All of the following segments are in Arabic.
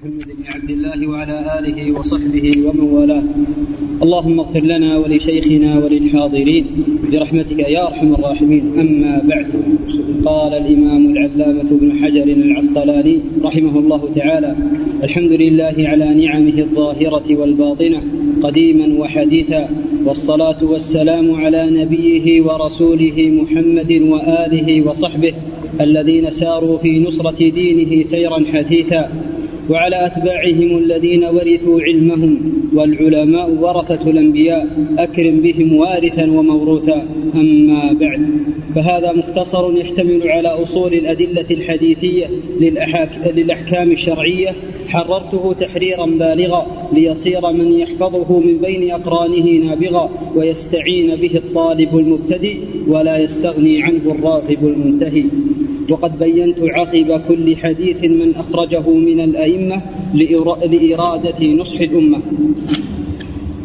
محمد بن عبد الله وعلى آله وصحبه ومن والاه. اللهم اغفر لنا ولشيخنا وللحاضرين. برحمتك يا أرحم الراحمين. أما بعد قال الإمام العلامة ابن حجر العسقلاني رحمه الله تعالى الحمد لله على نعمه الظاهرة والباطنة قديما وحديثا والصلاة والسلام على نبيه ورسوله محمد وآله وصحبه الذين ساروا في نصرة دينه سيرا حثيثا وعلى أتباعهم الذين ورثوا علمهم والعلماء ورثة الأنبياء أكرم بهم وارثا وموروثا. أما بعد فهذا مختصر يشتمل على أصول الأدلة الحديثية للأحكام الشرعية. حررته تحريرا بالغا ليصير من يحفظه من بين أقرانه نابغا ويستعين به الطالب المبتدئ ولا يستغني عنه الراغب المنتهي. وقد بينت عقب كل حديث من أخرجه من الأئمة لإرادة نصح الأمة.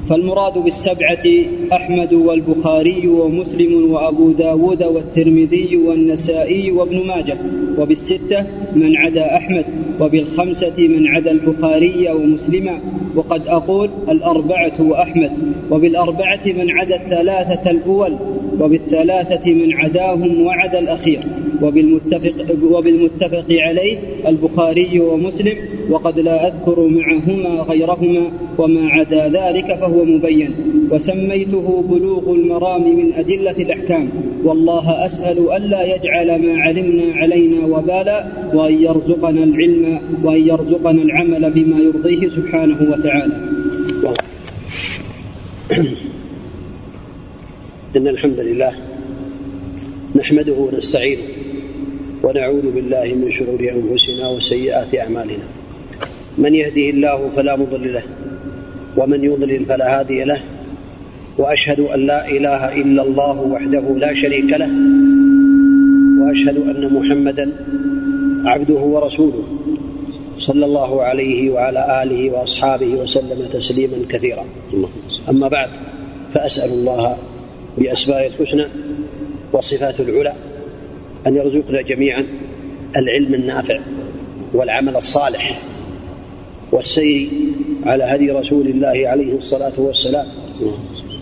فالمراد بالسبعة أحمد والبخاري ومسلم وأبو داود والترمذي والنسائي وابن ماجه وبالستة من عدا أحمد وبالخمسة من عدا البخاري ومسلما وقد أقول الأربعة وأحمد وبالأربعة من عدا الثلاثة الأول وبالثلاثة من عداهم وعدا الأخير وبالمتفق, وبالمتفق عليه البخاري ومسلم وقد لا أذكر معهما غيرهما وما عدا ذلك فهو مبين. وسميته بلوغ المرام من أدلة الأحكام. والله أسأل ألا يجعل ما علمنا علينا وبالا وأن يرزقنا العلم وأن يرزقنا العمل بما يرضيه سبحانه وتعالى. إن الحمد لله نحمده ونستعينه ونعوذ بالله من شرور أنفسنا وسيئات أعمالنا. من يهده الله فلا مضل له ومن يضلل فلا هادي له وأشهد أن لا إله إلا الله وحده لا شريك له وأشهد أن محمدا عبده ورسوله صلى الله عليه وعلى آله وأصحابه وسلم تسليما كثيرا. أما بعد فأسأل الله بأسماء الحسنى وصفات العلى أن يرزقنا جميعا العلم النافع والعمل الصالح. والسير على هدي رسول الله عليه الصلاة والسلام.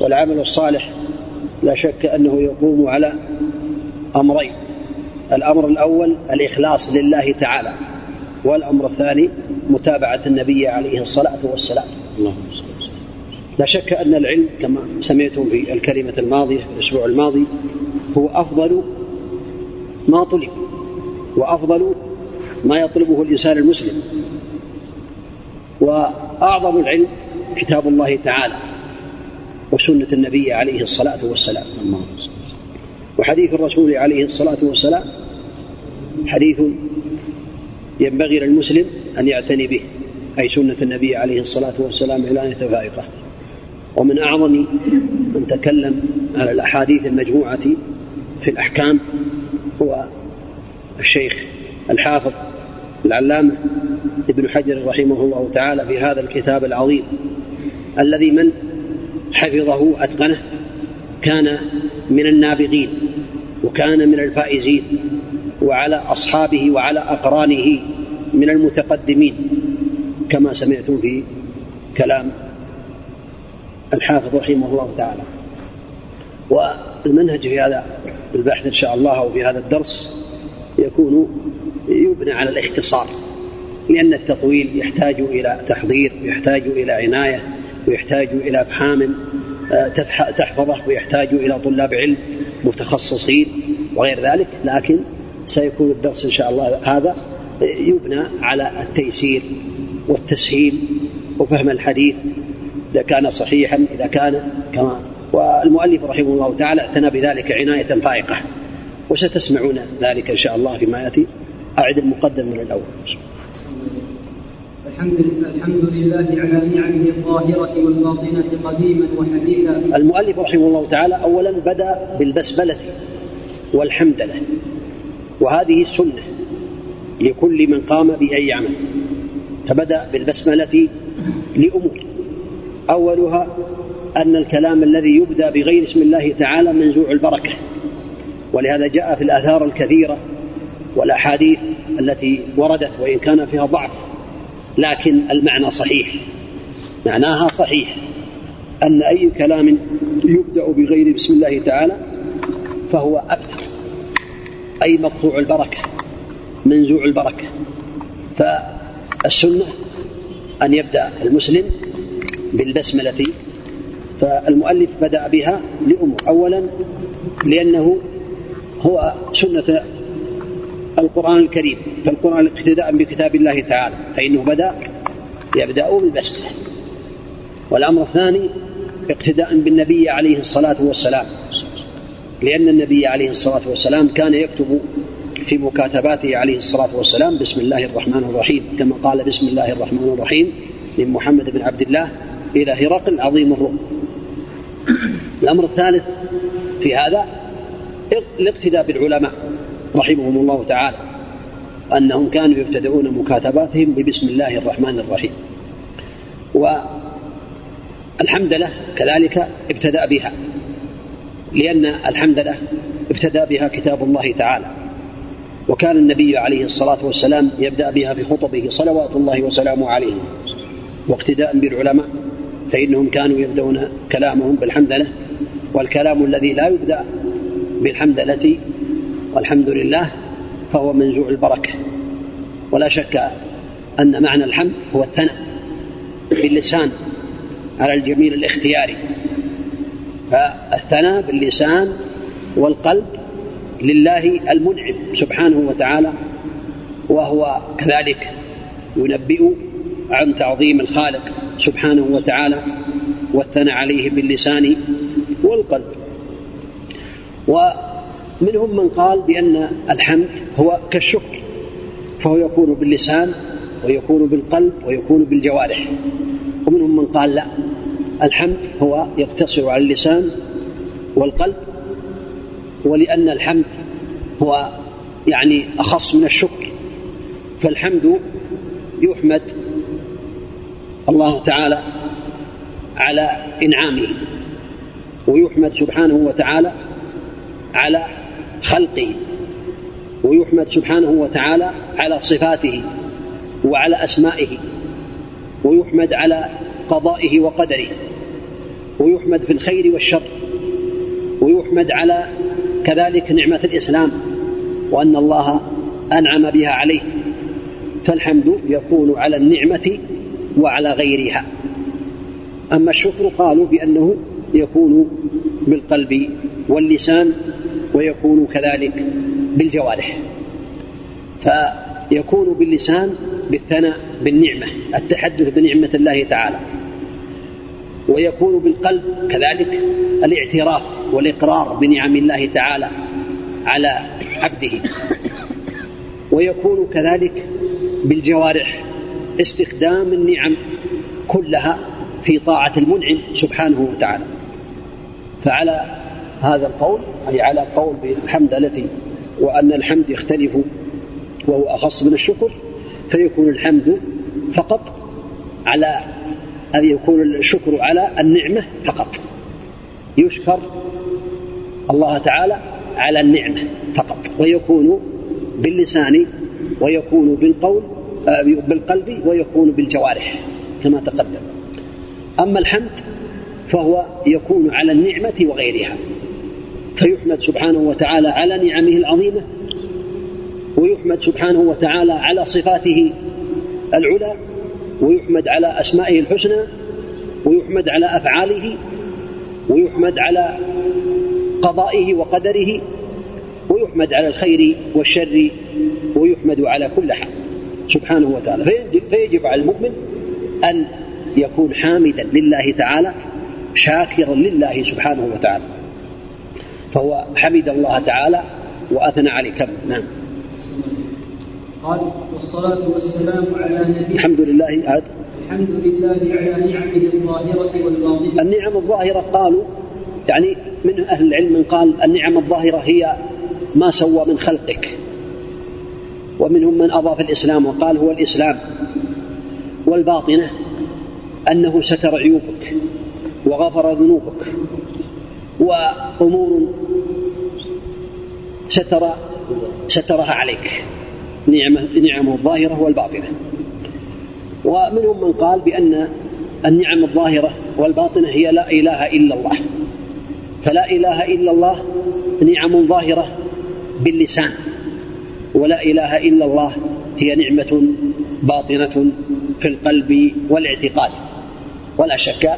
والعمل الصالح لا شك أنه يقوم على أمرين. الأمر الأول الإخلاص لله تعالى والأمر الثاني متابعة النبي عليه الصلاة والسلام. لا شك أن العلم كما سمعتم في الكلمة الماضية الأسبوع الماضي هو أفضل ما طلب وأفضل ما يطلبه الإنسان المسلم. وأعظم العلم كتاب الله تعالى وسنة النبي عليه الصلاة والسلام. وحديث الرسول عليه الصلاة والسلام حديث ينبغي للمسلم أن يعتني به أي سنة النبي عليه الصلاة والسلام عناية فائقة ومن أعظم من تكلم على الأحاديث المجموعة في الأحكام هو الشيخ الحافظ العلامة ابن حجر رحمه الله تعالى في هذا الكتاب العظيم الذي من حفظه أتقنه كان من النابغين وكان من الفائزين وعلى أصحابه وعلى أقرانه من المتقدمين كما سمعتم في كلام الحافظ رحمه الله تعالى. والمنهج في هذا البحث إن شاء الله وفي هذا الدرس يكون يبنى على الاختصار لأن التطويل يحتاج إلى تحضير ويحتاج إلى عناية ويحتاج إلى أفهام آه، تحفظه ويحتاج إلى طلاب علم متخصصين وغير ذلك. لكن سيكون الدرس إن شاء الله هذا يبنى على التيسير والتسهيل وفهم الحديث إذا كان صحيحا إذا كان كما والمؤلف رحمه الله تعالى اعتنى بذلك عناية فائقة. وستسمعون ذلك إن شاء الله فيما يأتي. أعد المقدم من الأول الحمد لله الحمد لله على نعمه الظاهرة والباطنة قديما وحديثا. المؤلف رحمه الله تعالى أولا بدأ بالبسملة والحمدلة وهذه السنة لكل من قام بأي عمل. فبدأ بالبسملة لأمور. أولها أن الكلام الذي يبدأ بغير اسم الله تعالى منزوع البركة ولهذا جاء في الآثار الكثيرة والأحاديث التي وردت وإن كان فيها ضعف لكن المعنى صحيح. معناها صحيح أن أي كلام يبدأ بغير بسم الله تعالى فهو أبتر أي مقطوع البركة منزوع البركة. فالسنة أن يبدأ المسلم بالبسملة فالمؤلف بدأ بها لأمور. أولا لأنه هو سنة القرآن الكريم فالقرآن اقتداء بكتاب الله تعالى فإنه بدأ يبدأ بالبسملة والأمر الثاني اقتداء بالنبي عليه الصلاة والسلام لأن النبي عليه الصلاة والسلام كان يكتب في مكاتباته عليه الصلاة والسلام بسم الله الرحمن الرحيم كما قال بسم الله الرحمن الرحيم من محمد بن عبد الله إلى هرقل عظيم الروم الأمر الثالث في هذا الاقتداء بالعلماء. رحمهم الله تعالى أنهم كانوا يبتدئون مكاتباتهم ببسم الله الرحمن الرحيم. والحمد لله كذلك ابتدأ بها لأن الحمد لله ابتدأ بها كتاب الله تعالى. وكان النبي عليه الصلاة والسلام يبدأ بها في خطبه صلوات الله وسلامه عليه واقتداء بالعلماء فإنهم كانوا يبدأون كلامهم بالحمدلة والكلام الذي لا يبدأ بالحمدلة والحمد لله فهو منزوع البركة. ولا شك أن معنى الحمد هو الثناء باللسان على الجميل الاختياري. فالثناء باللسان والقلب لله المنعم سبحانه وتعالى وهو كذلك ينبئ عن تعظيم الخالق سبحانه وتعالى والثناء عليه باللسان والقلب. ومنهم من قال بأن الحمد هو كالشكر فهو يكون باللسان ويكون بالقلب ويكون بالجوارح. ومنهم من قال لا الحمد هو يقتصر على اللسان والقلب ولأن الحمد هو يعني أخص من الشكر. فالحمد يحمد الله تعالى على إنعامه ويحمد سبحانه وتعالى على خلقه ويحمد سبحانه وتعالى على صفاته وعلى أسمائه ويحمد على قضائه وقدره ويحمد في الخير والشر ويحمد على كذلك نعمة الإسلام وأن الله أنعم بها عليه فالحمد يكون على النعمة وعلى غيرها. أما الشكر قالوا بأنه يكون بالقلب واللسان ويكون كذلك بالجوارح. فيكون باللسان بالثناء بالنعمة التحدث بنعمة الله تعالى. ويكون بالقلب كذلك الاعتراف والإقرار بنعم الله تعالى على عبده. ويكون كذلك بالجوارح استخدام النعم كلها في طاعة المنعم سبحانه وتعالى. فعلى هذا القول أي على قول بالحمد التي وأن الحمد يختلف وهو أخص من الشكر فيكون الحمد فقط على أن يكون الشكر على النعمة فقط. يشكر الله تعالى على النعمة فقط ويكون باللسان ويكون بالقول آه، بالقلب ويكون بالجوارح كما تقدم. أما الحمد فهو يكون على النعمة وغيرها. فيحمد سبحانه وتعالى على نعمه العظيمة ويحمد سبحانه وتعالى على صفاته العلى ويحمد على أسمائه الحسنى ويحمد على أفعاله ويحمد على قضائه وقدره ويحمد على الخير والشر ويحمد على كل حال سبحانه وتعالى. فيجب على المؤمن أن يكون حامدا لله تعالى شاكرا لله سبحانه وتعالى. فهو حمد الله تعالى وأثنى عليه كم نعم. قال والصلاة والسلام على نبي الحمد لله هذا. الحمد لله على نعمه الظاهرة والباطنة. النعم الظاهرة قالوا يعني من أهل العلم من قال النعم الظاهرة هي ما سوى من خلقك ومنهم من أضاف الإسلام وقال هو الإسلام والباطنة أنه ستر عيوبك وغفر ذنوبك وأمور ستر سترها عليك. نعمة نعمه الظاهرة والباطنة. ومنهم من قال بأن النعم الظاهرة والباطنة هي لا إله إلا الله. فلا إله إلا الله نعم ظاهرة باللسان. ولا إله إلا الله هي نعمة باطنة في القلب والاعتقاد. ولا شك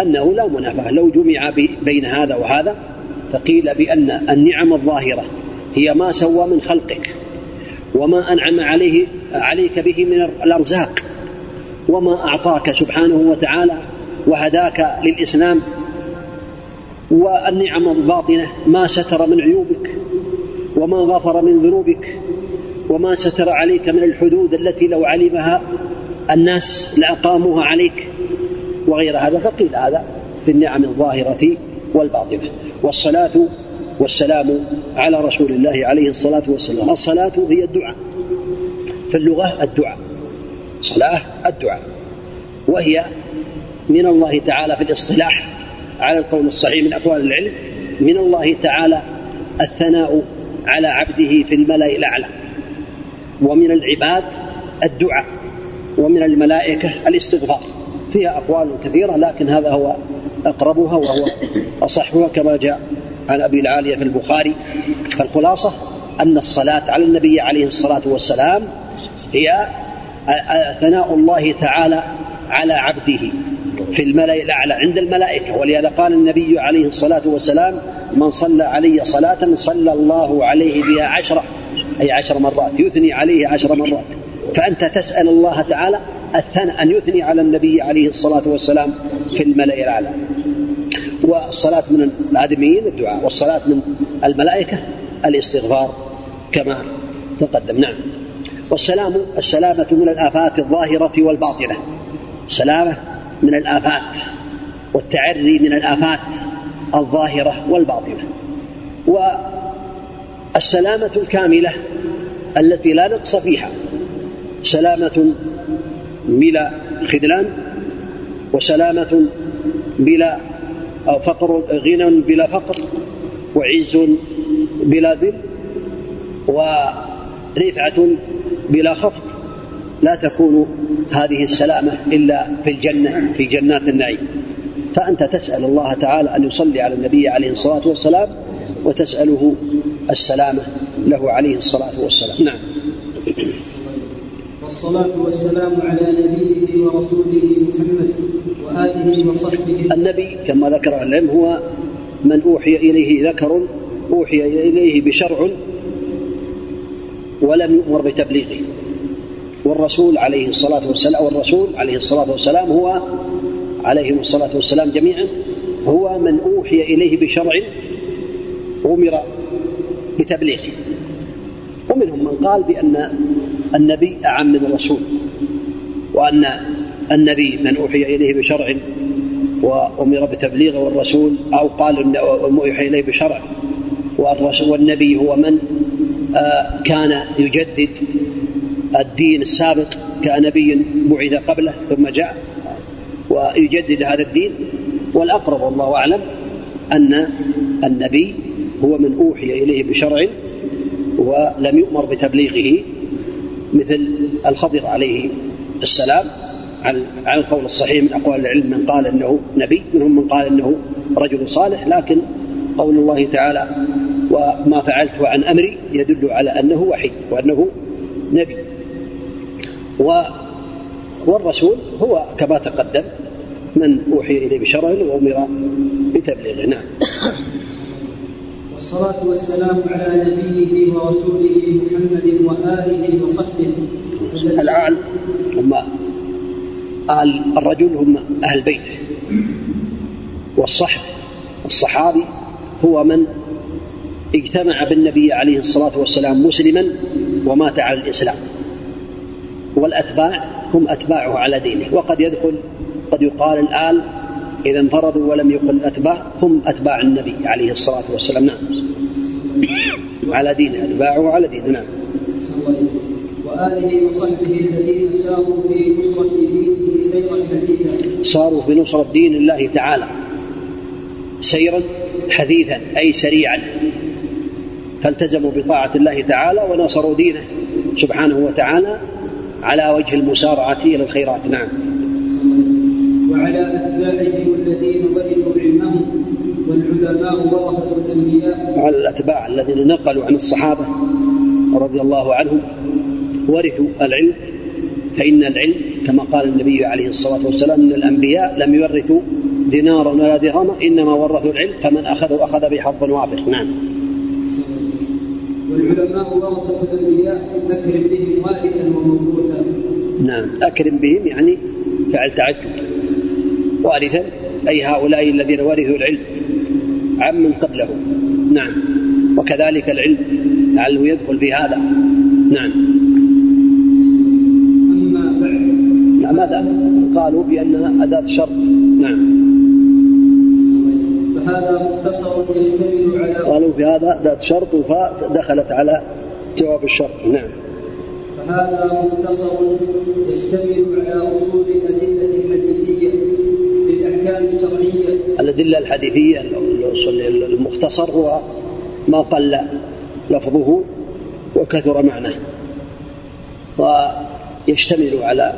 أنه لا منافاة لو جمع بين هذا وهذا فقيل بأن النعم الظاهرة هي ما سوى من خلقك وما أنعم عليه عليك به من الأرزاق وما أعطاك سبحانه وتعالى وهداك للإسلام والنعم الباطنة ما ستر من عيوبك وما غفر من ذنوبك وما ستر عليك من الحدود التي لو علمها الناس لأقاموها عليك وغير هذا فقيل هذا في النعم الظاهرة والباطنة والصلاة والسلام على رسول الله عليه الصلاة والسلام. الصلاة هي الدعاء. في اللغة الدعاء. صلاة الدعاء. وهي من الله تعالى في الاصطلاح على القول الصحيح من أقوال العلم من الله تعالى الثناء على عبده في الملأ الأعلى. ومن العباد الدعاء. ومن الملائكة الاستغفار. فيها أقوال كثيرة لكن هذا هو أقربها وهو أصحها كما جاء عن أبي العالية في البخاري. فالخلاصة أن الصلاة على النبي عليه الصلاة والسلام هي ثناء الله تعالى على عبده في الملأ الأعلى عند الملائكة. ولهذا قال النبي عليه الصلاة والسلام من صلى علي صلاة صلى الله عليه بها عشرة أي عشر مرات يثني عليه عشر مرات. فأنت تسأل الله تعالى الثناء أن يثني على النبي عليه الصلاة والسلام في الملأ الأعلى. والصلاة من الآدميين الدعاء والصلاة من الملائكة الاستغفار كما تقدم. نعم. والسلام السلامة من الآفات الظاهرة والباطنة. سلامة من الآفات والتعري من الآفات الظاهرة والباطنة. والسلامة الكاملة التي لا نقص فيها. سلامة بلا خذلان وسلامة بلا فقر غنى بلا فقر وعز بلا ذل ورفعة بلا خفض. لا تكون هذه السلامة إلا في الجنة في جنات النعيم. فأنت تسأل الله تعالى أن يصلي على النبي عليه الصلاة والسلام وتسأله السلامة له عليه الصلاة والسلام. نعم. والصلاة والسلام على نبيه ورسوله محمد وآله وصحبه. النبي كما ذكر العلم هو من أوحي إليه ذكر أوحي إليه بشرع ولم يؤمر بتبليغه. والرسول عليه الصلاة والسلام والرسول عليه الصلاة والسلام هو عليهم الصلاة والسلام جميعا هو من أوحي إليه بشرع أمر بتبليغه. ومنهم من قال بأن النبي أعم من الرسول وأن النبي من أوحي إليه بشرع وأمر بتبليغه والرسول أو قال أن أوحي إليه بشرع والنبي هو من آه، كان يجدد الدين السابق كنبي بعث قبله ثم جاء ويجدد هذا الدين. والأقرب والله أعلم أن النبي هو من أوحي إليه بشرع ولم يؤمر بتبليغه مثل الخضر عليه السلام على القول الصحيح من أقوال العلم من قال أنه نبي منهم من قال أنه رجل صالح لكن قول الله تعالى وما فعلت عن أمري يدل على أنه وحي وأنه نبي. والرسول هو كما تقدم من أوحي إليه بشرع وأمر بتبليغه. نعم. والصلاة والسلام على نبيه ورسوله محمد وآله وصحبه. الآل هم آل الرجل هم أهل بيته. والصحب الصحابي هو من اجتمع بالنبي عليه الصلاة والسلام مسلما ومات على الإسلام. والأتباع هم أتباعه على دينه. وقد يدخل قد يقال الآن إذا انفردوا ولم يقل الأتباع هم أتباع النبي عليه الصلاة والسلام. نعم. على دينه أتباعه على دينه. نعم. وآله وصحبه الذين ساروا في نصرة دينه سيرا حديثا. صاروا في نصرة دين الله تعالى. سيرا حديثا أي سريعا. فالتزموا بطاعة الله تعالى ونصروا دينه سبحانه وتعالى على وجه المسارعة إلى الخيرات. نعم. وعلى أتباعهم الذين ورثوا علمهم والعلماء ورثة الأنبياء. على الأتباع الذين نقلوا عن الصحابة رضي الله عنهم ورثوا العلم فإن العلم كما قال النبي عليه الصلاة والسلام أن الأنبياء لم يورثوا دينارا ولا درهما إنما ورثوا العلم فمن أخذه أخذ بحظ وافر نعم. والعلماء ورثة الأنبياء أكرم بهم والدا وموروثا نعم. أكرم بهم يعني فعل تعجب وارثا أي هؤلاء الذين ورثوا العلم عمن قبله نعم. وكذلك العلم لعله يدخل في هذا. نعم. أما بعد. نعم ماذا؟ قالوا بأنها أداة شرط. نعم. فهذا مختصر يشتمل على قالوا في هذا أداة شرط وفاء دخلت على جواب الشرط. نعم. فهذا مختصر يشتمل على أصول للأحكام الشرعية الأدلة الحديثية المختصر هو ما قل لفظه وكثر معناه. ويشتمل على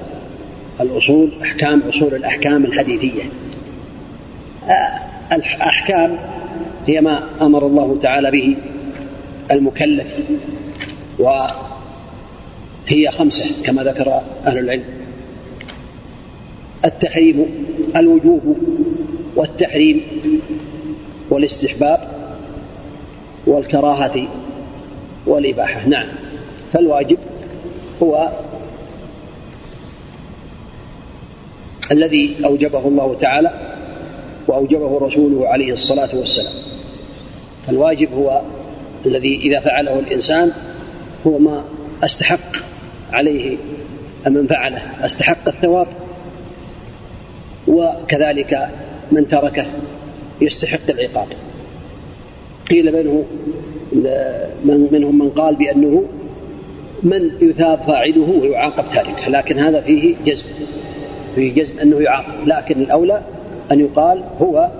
الأصول أحكام أصول الأحكام الحديثية. الأحكام هي ما أمر الله تعالى به المكلف وهي خمسة كما ذكر أهل العلم. التحريم الوجوب والتحريم والاستحباب والكراهة والإباحة. نعم. فالواجب هو الذي أوجبه الله تعالى وأوجبه رسوله عليه الصلاة والسلام. فالواجب هو الذي إذا فعله الإنسان هو ما أستحق عليه من فعله. أستحق الثواب وكذلك من تركه يستحق العقاب. قيل منه من منهم من قال بأنه من يثاب فاعله ويعاقب تاركه لكن هذا فيه جزم فيه جزم أنه يعاقب لكن الأولى أن يقال هو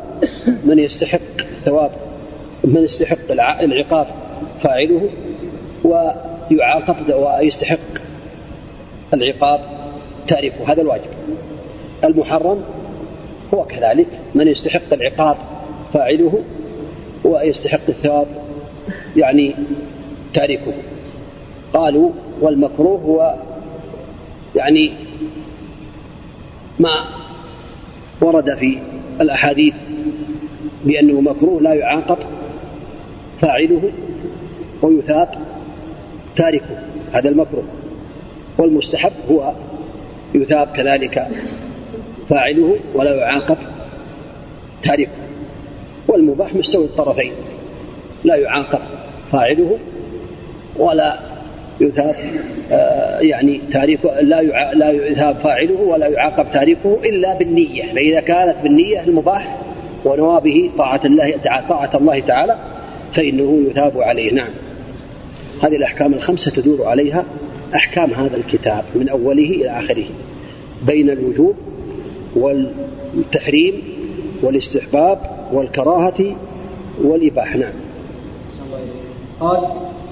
من يستحق الثواب من يستحق العقاب فاعله ويعاقب ويستحق العقاب تاركه هذا الواجب. المحرم هو كذلك من يستحق العقاب فاعله ويستحق الثواب يعني تاركه. قالوا والمكروه هو يعني ما ورد في الأحاديث بأنه مكروه لا يعاقب فاعله ويثاب تاركه هذا المكروه. والمستحب هو يثاب كذلك فاعله ولا يعاقب تاركه والمباح مستوي الطرفين. لا يعاقب فاعله ولا يثاب آه، يعني تاركه لا لا يثاب فاعله ولا يعاقب تاركه إلا بالنية. فإذا كانت بالنية المباح ونوى به طاعة الله تعالى طاعة الله تعالى فإنه يثاب عليه. نعم. هذه الأحكام الخمسة تدور عليها أحكام هذا الكتاب من أوله إلى آخره. بين الوجوب والتحريم والاستحباب والكراهة والإباحة. نعم. قال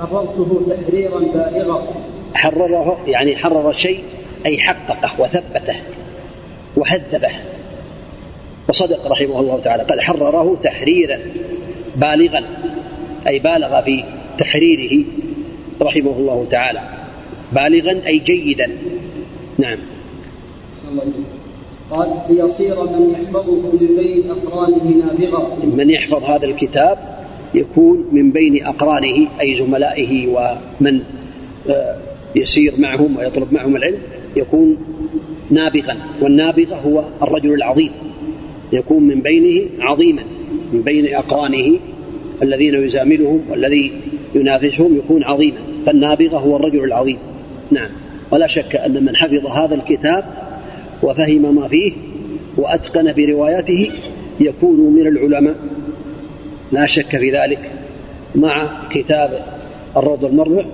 حررته تحريرا بالغا حرره يعني حرر شيء أي حققه وثبته وهذبه. وصدق رحمه الله تعالى قال حرره تحريرا بالغا أي بالغ في تحريره رحمه الله تعالى. بالغا أي جيدا. نعم. قال ليصير من يحفظه من بين أقرانه نابغا من يحفظ هذا الكتاب يكون من بين أقرانه أي زملائه ومن آه، يسير معهم ويطلب معهم العلم يكون نابغا. والنابغة هو الرجل العظيم. يكون من بينه عظيما من بين أقرانه الذين يزاملهم والذي ينافسهم يكون عظيما. فالنابغة هو الرجل العظيم. نعم. ولا شك أن من حفظ هذا الكتاب وفهم ما فيه وأتقن بروايته يكون من العلماء. لا شك في ذلك. مع كتاب الروض المربع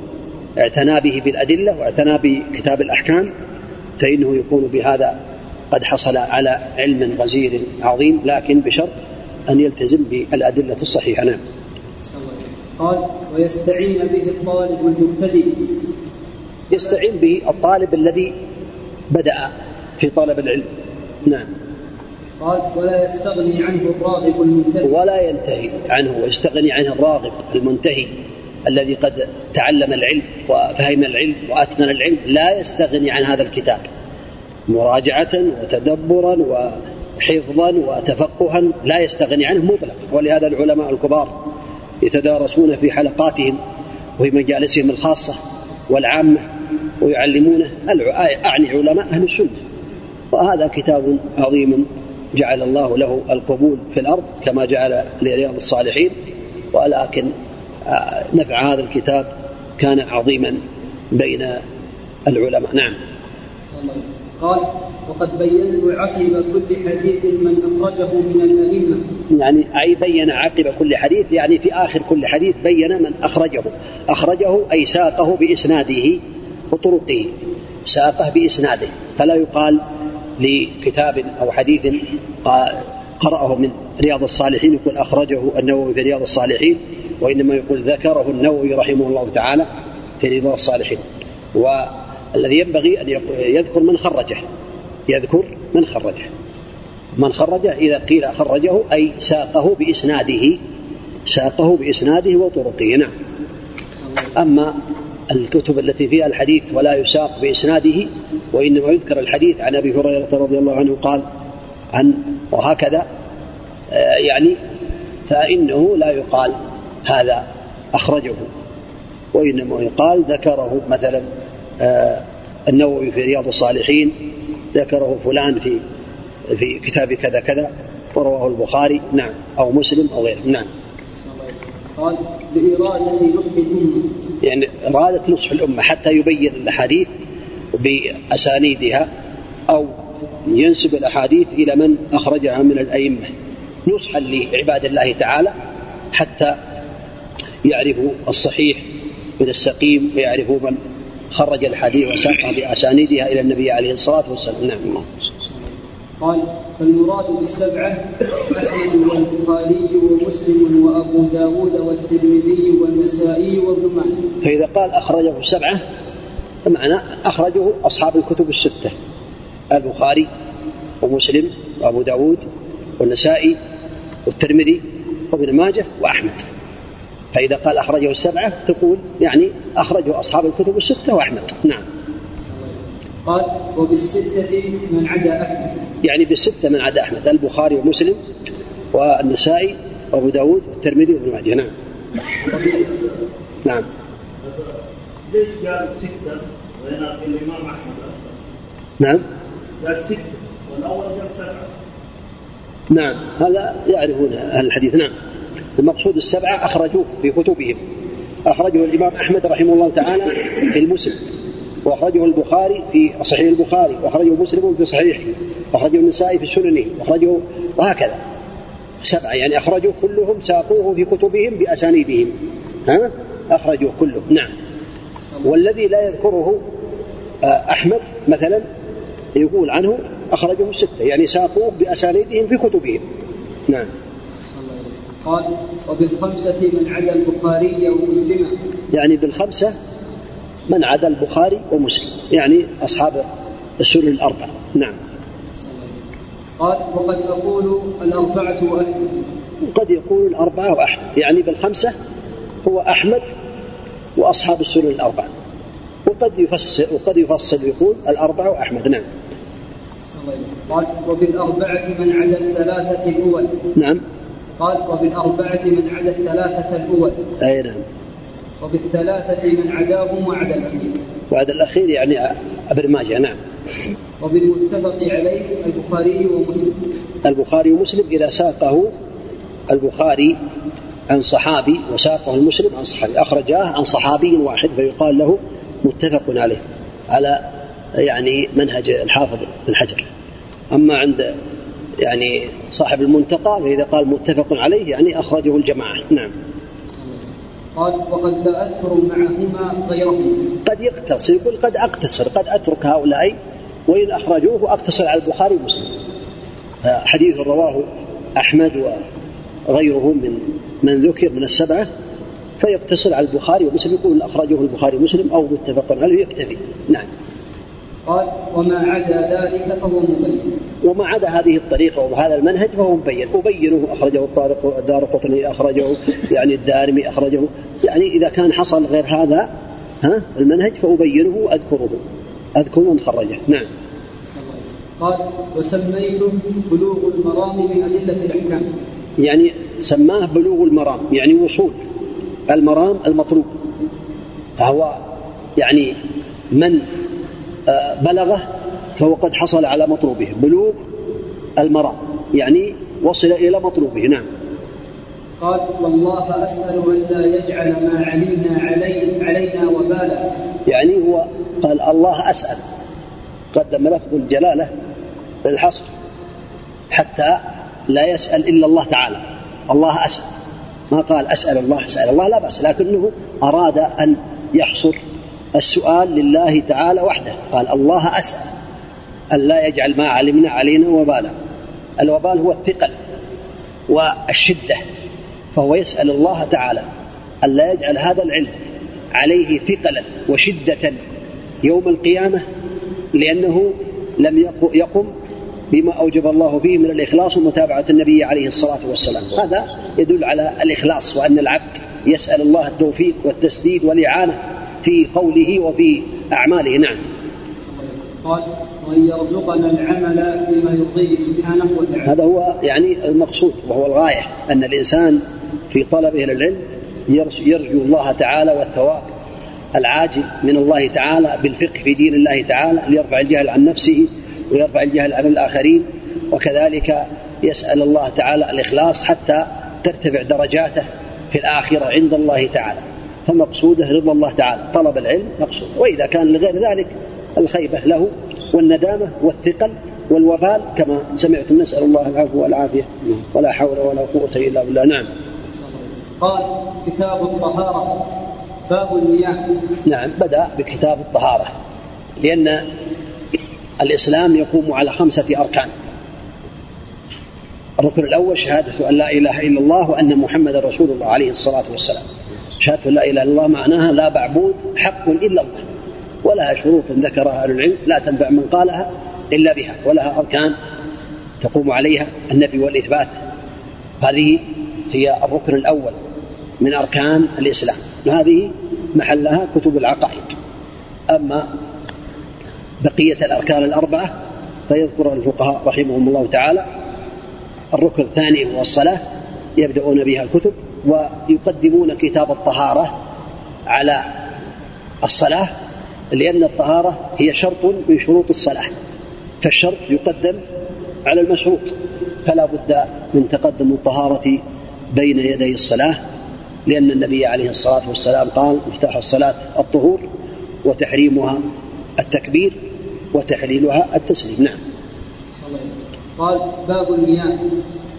اعتنى به بالأدلة واعتنى بكتاب الأحكام فإنه يكون بهذا قد حصل على علم غزير عظيم لكن بشرط أن يلتزم بالأدلة الصحيحة. نعم. قال ويستعين به الطالب المبتدئ. يستعين به الطالب الذي بدأ في طلب العلم. نعم. قال ولا يستغني عنه الراغب المنتهي. ولا ينتهي عنه ويستغني عنه الراغب المنتهي الذي قد تعلم العلم وفهم العلم وأتقن العلم. لا يستغني عن هذا الكتاب. مراجعة وتدبرا وحفظا وتفقها لا يستغني عنه مطلقا. ولهذا العلماء الكبار يتدارسون في حلقاتهم وفي مجالسهم الخاصة والعامة ويعلمونه أعني علماء أهل السنة. وهذا كتاب عظيم جعل الله له القبول في الأرض كما جعل لرياض الصالحين ولكن آه، نفع هذا الكتاب كان عظيما بين العلماء. نعم. قال وقد بينت عقب كل حديث من أخرجه من الأئمة. يعني أي بين عقب كل حديث يعني في آخر كل حديث بين من أخرجه. أخرجه أي ساقه بإسناده وطرقه. ساقه بإسناده. فلا يقال لكتاب أو حديث قرأه من رياض الصالحين يقول أخرجه النووي في رياض الصالحين وإنما يقول ذكره النووي رحمه الله تعالى في رياض الصالحين. والذي ينبغي أن يذكر من خرجه يذكر من خرجه. من خرجه إذا قيل خرجه أي ساقه بإسناده ساقه بإسناده وطرقه. نعم. أما الكتب التي فيها الحديث ولا يساق بإسناده وإنما يذكر الحديث عن أبي هريرة رضي الله عنه قال عن وهكذا آه، يعني فإنه لا يقال هذا أخرجه وإنما يقال ذكره مثلا آه، النووي في رياض الصالحين ذكره فلان في في كتاب كذا كذا ورواه البخاري نعم أو مسلم أو غيره نعم. قال لإرادة نصح الأمة. يعني إرادة نصح الأمة حتى يبين الأحاديث بأسانيدها أو ينسب الأحاديث إلى من أخرجها من الأئمة. نصحا لعباد الله تعالى حتى يعرفوا الصحيح من السقيم ويعرفوا من خرج الحديث وساقها بأسانيدها إلى النبي عليه الصلاة والسلام. نعم. قال فالمراد بالسبعة أحمد والبخاري ومسلم وأبو داود والترمذي والنسائي وابن ماجه. فإذا قال أخرجه السبعة فمعنى أخرجه أصحاب الكتب الستة البخاري ومسلم وأبو داود والنسائي والترمذي وابن ماجه وأحمد. فإذا قال أخرجه السبعة تقول يعني أخرجه أصحاب الكتب الستة وأحمد. نعم. قال وبالستة من عدا أحمد. يعني بالستة من عدا أحمد البخاري ومسلم والنسائي وأبو داود والترمذي وابن ماجه. نعم. نعم. ليش قال ستة وهنا في الإمام أحمد؟ نعم. قال ستة والأول قال سبعة. نعم. هذا يعرفون أهل الحديث. نعم. المقصود السبعة أخرجوه في كتبهم. أخرجه الإمام أحمد رحمه الله تعالى في المسلم. وأخرجه البخاري في صحيح البخاري وأخرجه مسلم في صحيحه وأخرجه النسائي في سننه وأخرجه وهكذا. سبعة يعني أخرجوا كلهم ساقوه في كتبهم بأسانيدهم. ها؟ أخرجوه كلهم نعم. والذي لا يذكره آه، أحمد مثلا يقول عنه أخرجه ستة يعني ساقوه بأسانيدهم في كتبهم. نعم. قال وبالخمسة من عدا البخاري ومسلم يعني بالخمسة من عدا البخاري ومسلم يعني أصحاب السنن الأربعة نعم. قال وقد أقول الأربعة وأحمد. وقد يقول الأربعة وأحمد يعني بالخمسة هو أحمد وأصحاب السنن الأربعة وقد يفسر وقد يفصل يقول الأربعة وأحمد. نعم. قال وبالأربعة من عدا الثلاثة الأول. نعم. قال وبالأربعة من عدا الثلاثة الأول. أي نعم. وبالثلاثة من عداهم وعدا الأخير. وعدا الأخير يعني ابن ماجه نعم. وبالمتفق عليه البخاري ومسلم. البخاري ومسلم إذا ساقه البخاري عن صحابي وساقه المسلم عن صحابي أخرجاه عن صحابي واحد فيقال له متفق عليه على يعني منهج الحافظ بن حجر. أما عند يعني صاحب المنتقى فإذا قال متفق عليه يعني أخرجه الجماعة نعم. قال وقد لا أذكر معهما غيرهما. قد يقتصر يقول قد أقتصر قد أترك هؤلاء وإن أخرجوه أقتصر على البخاري ومسلم. حديث رواه أحمد وغيره من من ذكر من السبعة فيقتصر على البخاري ومسلم يقول أخرجه البخاري ومسلم أو متفق عليه يكتفي. نعم. قال وما عدا ذلك فهو مبين. وما عدا هذه الطريقة وهذا المنهج فهو مبين. أبينه أخرجه الطارق الدار قطني أخرجه يعني الدارمي أخرجه. يعني إذا كان حصل غير هذا ها المنهج فأبينه وأذكره. أذكر من خرجه. نعم. قال وسميته بلوغ المرام من أدلة الأحكام. يعني سماه بلوغ المرام يعني وصول. المرام المطلوب. فهو يعني من بلغه فهو قد حصل على مطلوبه بلوغ المرام يعني وصل إلى مطلوبه نعم. قال والله أسأل أن لا يجعل ما علمنا علي علينا وبالا يعني هو قال الله أسأل. قدم لفظ الجلالة للحصر حتى لا يسأل إلا الله تعالى. الله أسأل. ما قال أسأل الله أسأل الله. لا بأس لكنه أراد أن يحصر السؤال لله تعالى وحده. قال الله أسأل. أن لا يجعل ما علمنا علينا وبالا. الوبال هو الثقل والشدة. فهو يسأل الله تعالى أن لا يجعل هذا العلم عليه ثقلا وشدة يوم القيامة لأنه لم يقم بما أوجب الله فيه من الإخلاص ومتابعة النبي عليه الصلاة والسلام. هذا يدل على الإخلاص وأن العبد يسأل الله التوفيق والتسديد والإعانة في قوله وفي أعماله. نعم. قال وأن يرزقنا العمل بما يرضيه سبحانه وتعالى. هذا هو يعني المقصود وهو الغاية أن الإنسان في طلبه للعلم يرجو الله تعالى والثواب العاجل من الله تعالى بالفقه في دين الله تعالى ليرفع الجهل عن نفسه ويرفع الجهل عن الآخرين وكذلك يسأل الله تعالى الإخلاص حتى ترتفع درجاته في الآخرة عند الله تعالى. فمقصوده رضا الله تعالى طلب العلم مقصود. وإذا كان لغير ذلك الخيبة له والندامة والثقل والوبال كما سمعتم نسأل الله العفو والعافية. ولا حول ولا قوة إلا بالله. نعم. قال كتاب الطهارة باب المياه. نعم بدأ بكتاب الطهارة لأن الإسلام يقوم على خمسة أركان. الركن الأول شهادة أن لا إله إلا الله وأن محمد رسول الله عليه الصلاة والسلام. شهادة لا إله إلا الله معناها لا معبود حق إلا الله ولها شروط ذكرها أهل العلم لا تنفع من قالها إلا بها ولها أركان تقوم عليها النفي والإثبات. هذه هي الركن الأول من أركان الإسلام وهذه محلها كتب العقائد. أما بقية الأركان الأربعة فيذكر الفقهاء رحمهم الله تعالى. الركن الثاني هو الصلاة يبدأون بها الكتب. ويقدمون كتاب الطهارة على الصلاة لأن الطهارة هي شرط من شروط الصلاة. فالشرط يقدم على المشروط. فلا بد من تقدم الطهارة بين يدي الصلاة لأن النبي عليه الصلاة والسلام قال مفتاح الصلاة الطهور وتحريمها التكبير وتحليلها التسليم. نعم. قال باب المياه.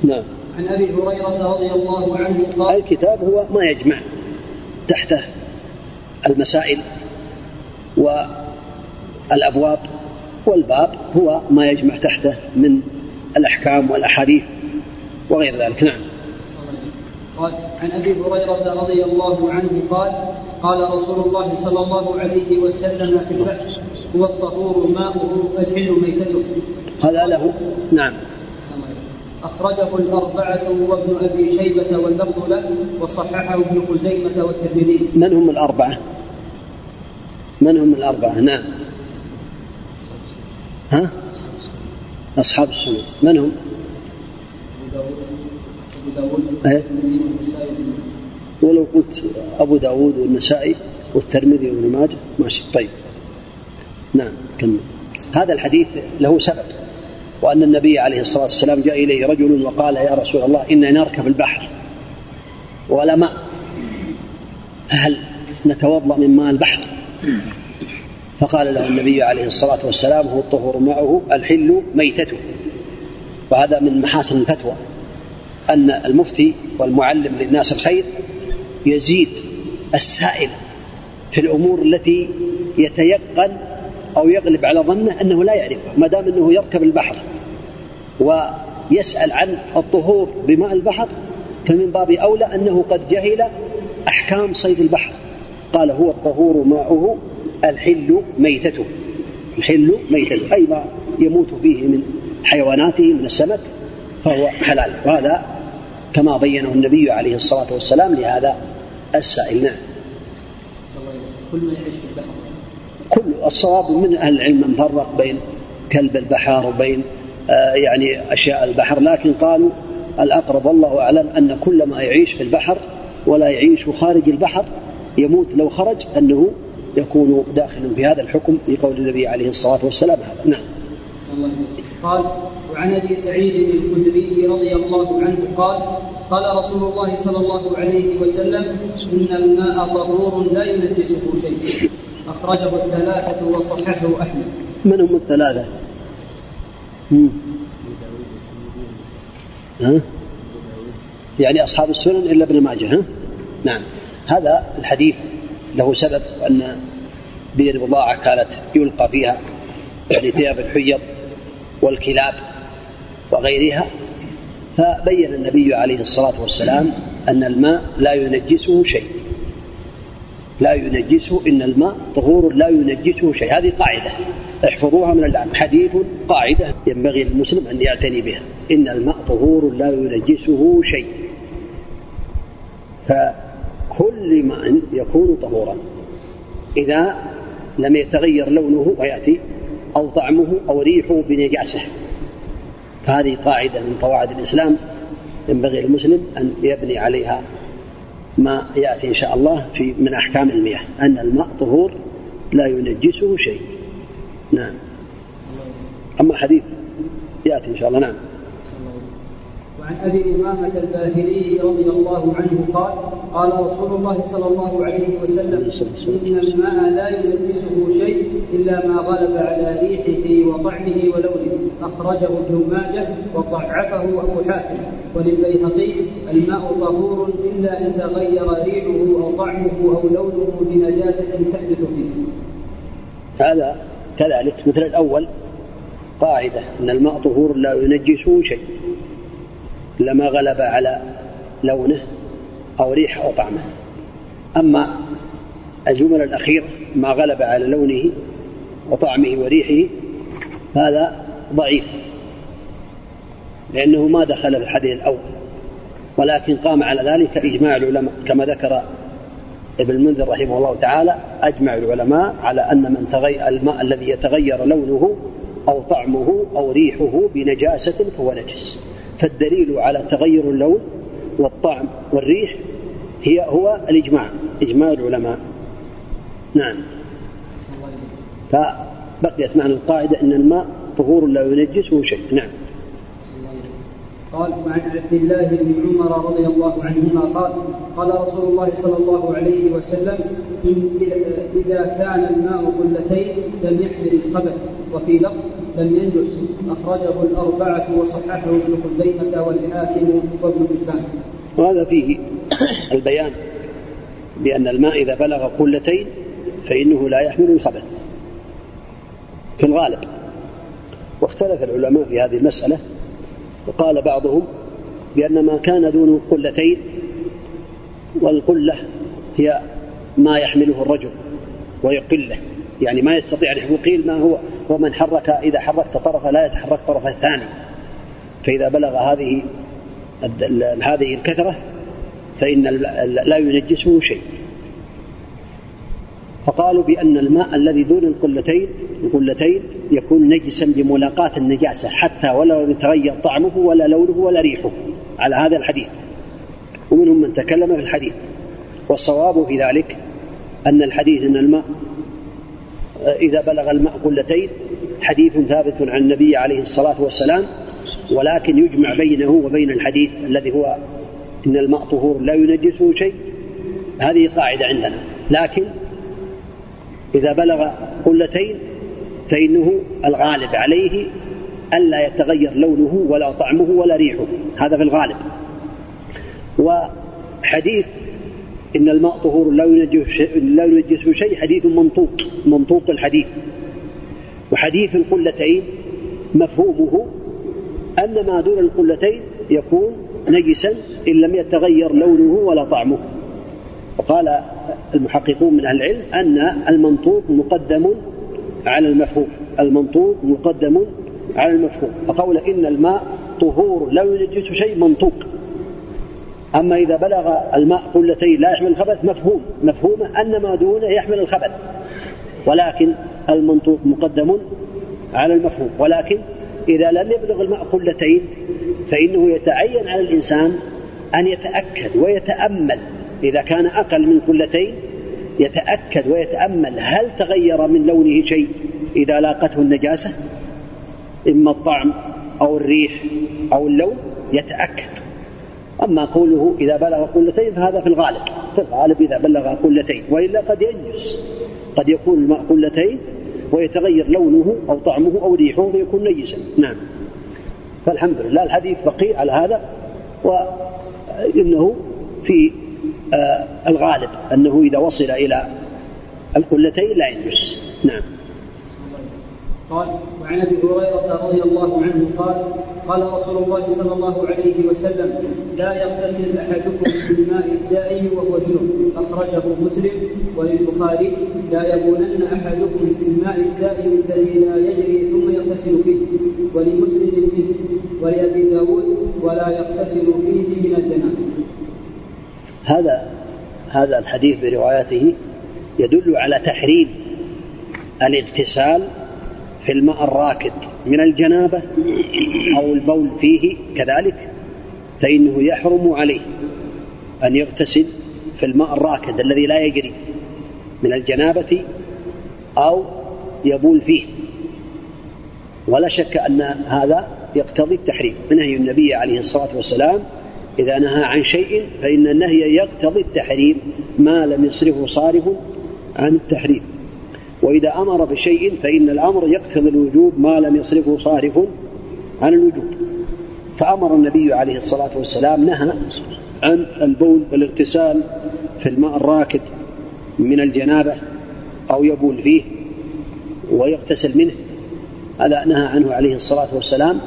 نعم. عن أبي هريرة رضي الله عنه قال الكتاب هو ما يجمع تحته المسائل والأبواب والباب هو ما يجمع تحته من الأحكام والأحاديث وغير ذلك. نعم. قال عن أبي هريرة رضي الله عنه قال قال رسول الله صلى الله عليه وسلم في البحر هو الطهور ماؤه الحل ميتته. هذا له نعم. أخرجه الأربعة وابن أبي شيبة واللفظ له وصححه ابن خزيمة والترمذي من هم الأربعة؟ من هم الأربعة؟ نعم ها؟ أصحاب السنة من هم؟ أبو داود أيه؟ ولو قلت أبو داود والنسائي والترمذي وابن ماجه ماشي طيب نعم كمل هذا الحديث له سبب وأن النبي عليه الصلاة والسلام جاء إليه رجل وقال يا رسول الله إنا نركب البحر. ولا ماء. فهل نتوضأ من ماء البحر؟ فقال له النبي عليه الصلاة والسلام هو الطهور معه الحل ميتته. وهذا من محاسن الفتوى. أن المفتي والمعلم للناس الخير يزيد السائل في الأمور التي يتيقن أو يغلب على ظنه أنه لا يعرفها ما دام أنه يركب البحر ويسأل عن الطهور بماء البحر فمن باب أولى أنه قد جهل أحكام صيد البحر. قال هو الطهور ماؤه الحل ميتته. الحل ميتته أي ما يموت فيه من حيواناته من السمك فهو حلال. وهذا كما بينه النبي عليه الصلاة والسلام لهذا السائل. نعم. كل ما يعيش الصواب من أهل العلم من فرق بين كلب البحر وبين آه، يعني أشياء البحر. لكن قالوا الأقرب والله أعلم أن كل ما يعيش في البحر ولا يعيش خارج البحر يموت لو خرج أنه يكون داخلا في هذا الحكم لقول النبي عليه الصلاة والسلام. هذا نعم قال وعن أبي سعيد الخدري رضي الله عنه قال قال رسول الله صلى الله عليه وسلم إن الماء طهور لا ينجسه شيء أخرجه الثلاثة وصححه أحمد من هم الثلاثة؟ ها؟ يعني أصحاب السنن إلا ابن ماجه ها؟ نعم هذا الحديث له سبب أن بئر بضاعة كانت يلقى فيها يعني ثياب الحيض والكلاب وغيرها فبين النبي عليه الصلاة والسلام أن الماء لا ينجسه شيء. لا ينجسه إن الماء طهور لا ينجسه شيء. هذه قاعدة احفظوها من الآن. حديث قاعدة ينبغي للمسلم أن يعتني بها. إن الماء طهور لا ينجسه شيء. فكل ماء يكون طهورا إذا لم يتغير لونه ويأتي أو طعمه أو ريحه بنجاسة. فهذه قاعدة من قواعد الإسلام. ينبغي للمسلم أن يبني عليها ما يأتي إن شاء الله في من أحكام المياه. أن الماء طهور لا ينجسه شيء. نعم. أما حديث يأتي إن شاء الله. نعم. وعن أبي إمامة الباهلي رضي الله عنه قال قال رسول الله صلى الله عليه وسلم إن الماء لا يلبسه شيء إلا ما غلب على ريحه وطعمه ولونه. أخرجه ابن ماجه وضعفه أبو حاتم. وللبيهقي الماء طهور إلا إن تغير ريحه أو طعمه أو لونه بنجاسة تحدث فيه هذا كذلك. مثل الأول قاعدة أن الماء طهور لا ينجسه شيء. إلا ما غلب على لونه أو ريحه أو طعمه. أما الجمل الأخيرة ما غلب على لونه وطعمه وريحه هذا ضعيف. لأنه ما دخل في الحديث الأول. ولكن قام على ذلك إجماع العلماء كما ذكر ابن المنذر رحمه الله تعالى أجمع العلماء على أن من تغير الماء الذي يتغير لونه أو طعمه أو ريحه بنجاسة فهو نجس. فالدليل على تغير اللون والطعم والريح هي هو الإجماع إجماع العلماء. نعم. فبقيت معنى القاعدة أن الماء طهور لا ينجسه شيء. نعم. قال وعن عبد الله بن عمر رضي الله عنهما قال قال رسول الله صلى الله عليه وسلم إن إذا كان الماء قلتين لم يحمل الخبث وفي لفظ لم ينجس أخرجه الأربعة وصححه ابن خزيمة والحاكم وابن حبان. وهذا فيه البيان بأن الماء إذا بلغ قلتين فإنه لا يحمل الخبث في الغالب واختلف العلماء في هذه المسألة وقال بعضهم بأن ما كان دون قلتين والقلة هي ما يحمله الرجل ويقله. يعني ما يستطيع أن قيل ما هو ومن حرك إذا حركت طرفة لا يتحرك طرف الثاني. فإذا بلغ هذه هذه الكثرة فإن لا ينجسه شيء. فقالوا بأن الماء الذي دون القلتين القلتين يكون نجسا بملاقاة النجاسة حتى ولا يتغير طعمه ولا لونه ولا ريحه. على هذا الحديث. ومنهم من تكلم في الحديث. والصواب في ذلك أن الحديث أن الماء إذا بلغ الماء قلتين حديث ثابت عن النبي عليه الصلاة والسلام ولكن يجمع بينه وبين الحديث الذي هو إن الماء طهور لا ينجسه شيء. هذه قاعدة عندنا. لكن إذا بلغ قلتين فإنه الغالب عليه ألا يتغير لونه ولا طعمه ولا ريحه. هذا في الغالب. وحديث إن الماء طهور لا ينجسه شيء حديث منطوق منطوق الحديث. وحديث القلتين مفهومه أن ما دون القلتين يكون نجسا إن لم يتغير لونه ولا طعمه. وقال المحققون من أهل العلم أن المنطوق مقدم على المفهوم المنطوق مقدم على المفهوم. فقول إن الماء طهور لا ينجس شيء منطوق. أما إذا بلغ الماء قلتين لا يحمل الخبث مفهوم. مفهومه أن ما دونه يحمل الخبث. ولكن المنطوق مقدم على المفهوم. ولكن إذا لم يبلغ الماء قلتين فإنه يتعين على الإنسان أن يتأكد ويتأمل إذا كان أقل من قلتين يتأكد ويتأمل هل تغير من لونه شيء إذا لاقته النجاسة؟ إما الطعم أو الريح أو اللون يتأكد. أما قوله إذا بلغ قلتين فهذا في الغالب في الغالب إذا بلغ قلتين وإلا قد ينجس. قد يكون الماء قلتين ويتغير لونه أو طعمه أو ريحه فيكون نجسا. نعم. فالحمد لله الحديث بقي على هذا وإنه في الغالب أنه إذا وصل إلى القلتين لا ينجس نعم. قال وعن أبي هريرة رضي الله عنه قال قال رسول الله صلى الله عليه وسلم لا يغتسل أحدكم بالماء الدائم وهو جنب. أخرجه مسلم وللبخاري لا يبولن أحدكم في الماء الدائم الذي لا يجري ثم يغتسل فيه. ولمسلم فيه ولأبي داود ولا يغتسل فيه من الجنابه هذا هذا الحديث بروايته يدل على تحريم الاغتسال في الماء الراكد من الجنابة أو البول فيه كذلك فإنه يحرم عليه أن يغتسل في الماء الراكد الذي لا يجري من الجنابة أو يبول فيه. ولا شك أن هذا يقتضي التحريم نهي النبي عليه الصلاة والسلام إذا نهى عن شيء فإن النهي يقتضي التحريم ما لم يصرفه صارف عن التحريم. وإذا أمر بشيء فإن الأمر يقتضي الوجوب ما لم يصرفه صارف عن الوجوب. فأمر النبي عليه الصلاة والسلام نهى عن البول والاغتسال في الماء الراكد من الجنابة أو يبول فيه ويغتسل منه. هذا نهى عنه عليه الصلاة والسلام.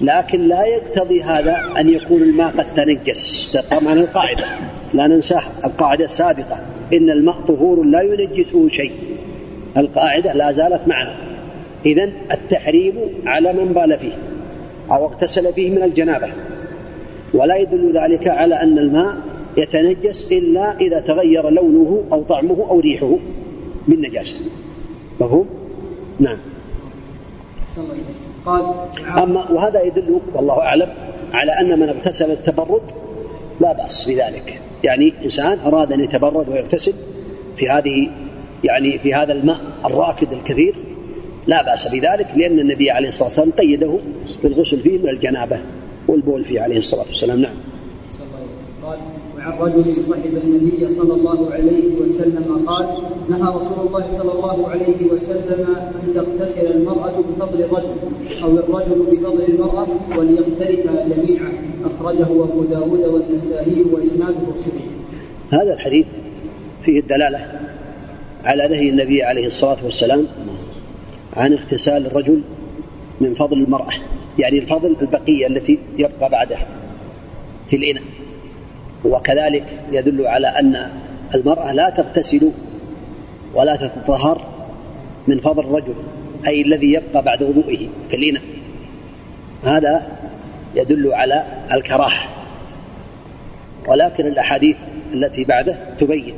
لكن لا يقتضي هذا أن يكون الماء قد تنجس. طبعا القاعدة. لا ننساها القاعدة السابقة. إن الماء طهور لا ينجسه شيء. القاعدة لا زالت معنا. إذا التحريم على من بال فيه أو اغتسل فيه من الجنابة. ولا يدل ذلك على أن الماء يتنجس إلا إذا تغير لونه أو طعمه أو ريحه بالنجاسة مفهوم؟ نعم. قال أما وهذا يدل والله أعلم على أن من اغتسل التبرد لا بأس بذلك. يعني إنسان أراد أن يتبرد ويغتسل في هذه يعني في هذا الماء الراكد الكثير لا بأس بذلك لأن النبي عليه الصلاة والسلام قيده بالغسل فيه من الجنابة والبول فيه عليه الصلاة والسلام. نعم. وعن رجل صحب النبي صلى الله عليه وسلم قال نهى رسول الله صلى الله عليه وسلم أن تغتسل المرأة بفضل الرجل أو الرجل بفضل المرأة وليغترفا جميعا أخرجه أبو داود والنسائي وإسناده صحيح. هذا الحديث فيه الدلالة على نهي النبي عليه الصلاة والسلام عن اغتسال الرجل من فضل المرأة يعني الفضل البقية التي يبقى بعدها في الإناء وكذلك يدل على أن المرأة لا تغتسل ولا تتطهر من فضل الرجل أي الذي يبقى بعد وضوئه. الإناء هذا يدل على الكراهة. ولكن الأحاديث التي بعده تبين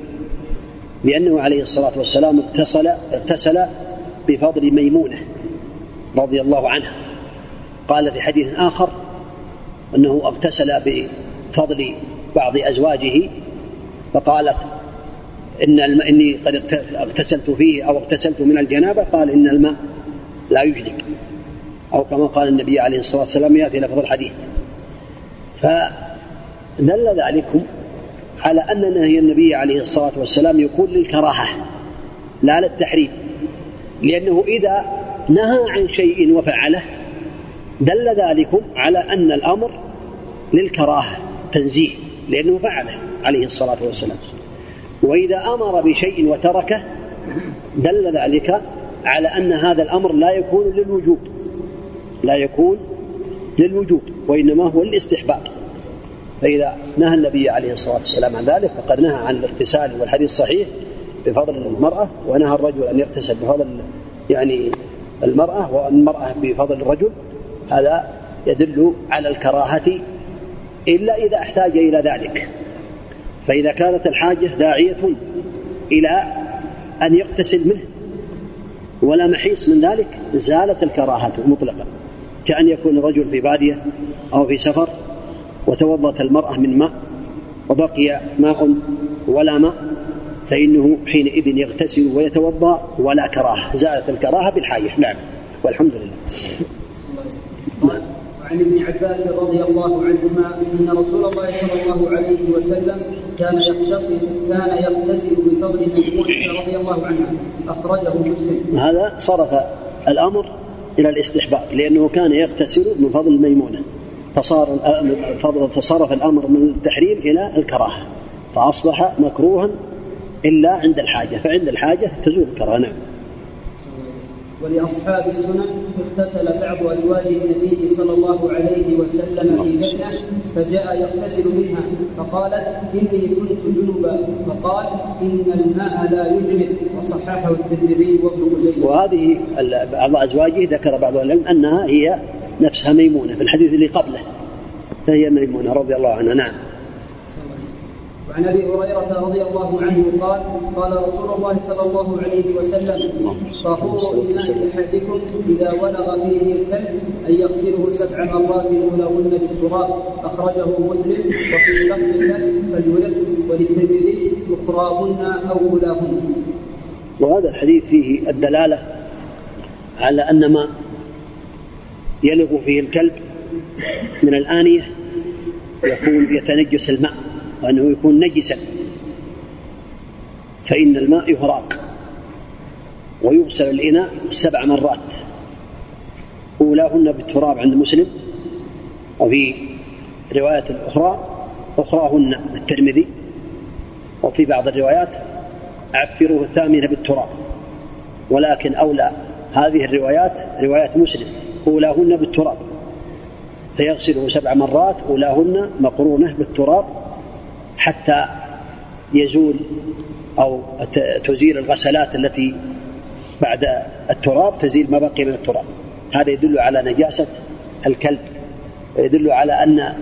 بأنه عليه الصلاة والسلام اغتسل اغتسل بفضل ميمونة رضي الله عنها. قال في حديث آخر أنه اغتسل بفضل بعض أزواجه فقالت إن الماء إني قد اغتسلت فيه أو اغتسلت من الجنابة قال إن الماء لا يجلب أو كما قال النبي عليه الصلاة والسلام يأتي لفظ الحديث. فدل ذلكم على أن نهي النبي عليه الصلاة والسلام يكون للكراهة لا للتحريم لأنه إذا نهى عن شيء وفعله دل ذلكم على أن الأمر للكراهة تنزيه. لأنه فعله عليه الصلاة والسلام. وإذا أمر بشيء وتركه دل ذلك على أن هذا الأمر لا يكون للوجوب. لا يكون للوجوب وإنما هو للاستحباب. فإذا نهى النبي عليه الصلاة والسلام عن ذلك فقد نهى عن الاغتسال والحديث صحيح بفضل المرأة ونهى الرجل أن يغتسل بفضل يعني المرأة والمرأة بفضل الرجل. هذا يدل على الكراهة إلا إذا احتاج إلى ذلك. فإذا كانت الحاجة داعية إلى أن يغتسل منه ولا محيص من ذلك زالت الكراهة مطلقا كأن يكون الرجل في بادية أو في سفر وتوضأت المرأة من ماء وبقي ماء ولا ماء فإنه حينئذ يغتسل ويتوضأ ولا كراهة. زالت الكراهة بالحاجة. نعم. والحمد لله. عن ابن عباس رضي الله عنهما أن رسول الله صلى الله عليه وسلم كان يغتسل كان يغتسل بفضل ميمونه رضي الله عنها أخرجه مسلم. هذا صرف الأمر إلى الاستحباب لأنه كان يغتسل من فضل ميمونة فصار فصرف الأمر من التحريم إلى الكراهة فأصبح مكروها إلا عند الحاجة فعند الحاجة تزول الكراهة نعم. ولأصحاب السنن اغتسل بعض أزواج النبي صلى الله عليه وسلم في جنة فجاء يغتسل منها فقالت إني كنت جنبا. فقال إن الماء لا يجنب وصححه الترمذي وابن خزيمة. وهذه بعض أزواجه ذكر بعض العلم أنها هي نفسها ميمونة في الحديث اللي قبله فهي ميمونة رضي الله عنها. نعم. وعن أبي هريرة رضي الله عنه قال قال رسول الله صلى الله عليه وسلم طهور اناء إحدكم إذا ولغ فيه الكلب أن يغسله سبع مرات اولهن بالتراب أخرجه مسلم وفي لفظ له فليلف وللترمذي أخراهن أو أولاهن. وهذا الحديث فيه الدلالة على أن ما يلغ فيه الكلب من الآنية يكون يتنجس الماء وأنه يكون نجسا. فإن الماء يهراق ويغسل الإناء سبع مرات. أولاهن بالتراب عند مسلم وفي رواية أخرى أخراهن الترمذي وفي بعض الروايات عفروه الثامنة بالتراب. ولكن أولى هذه الروايات روايات مسلم أولاهن بالتراب. فيغسله سبع مرات أولاهن مقرونة بالتراب حتى يزول أو تزيل الغسلات التي بعد التراب تزيل ما بقي من التراب. هذا يدل على نجاسة الكلب يدل على أن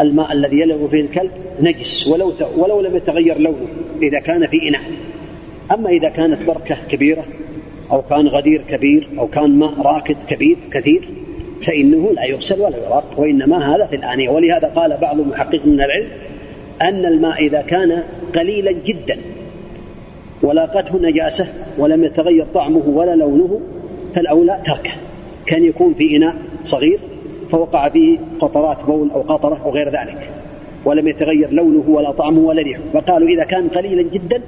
الماء الذي يلغ فيه الكلب نجس ولو ولو لم يتغير لونه إذا كان في إناء. أما إذا كانت بركة كبيرة أو كان غدير كبير أو كان ماء راكد كبير كثير فإنه لا يغسل ولا يراق وإنما هذا في الآنية. ولهذا قال بعض المحققين من العلم أن الماء إذا كان قليلا جدا ولاقته نجاسة ولم يتغير طعمه ولا لونه فالأولى تركه. كان يكون في إناء صغير فوقع فيه قطرات بول أو قطرة أو غير ذلك ولم يتغير لونه ولا طعمه ولا ريحه. فقالوا إذا كان قليلا جدا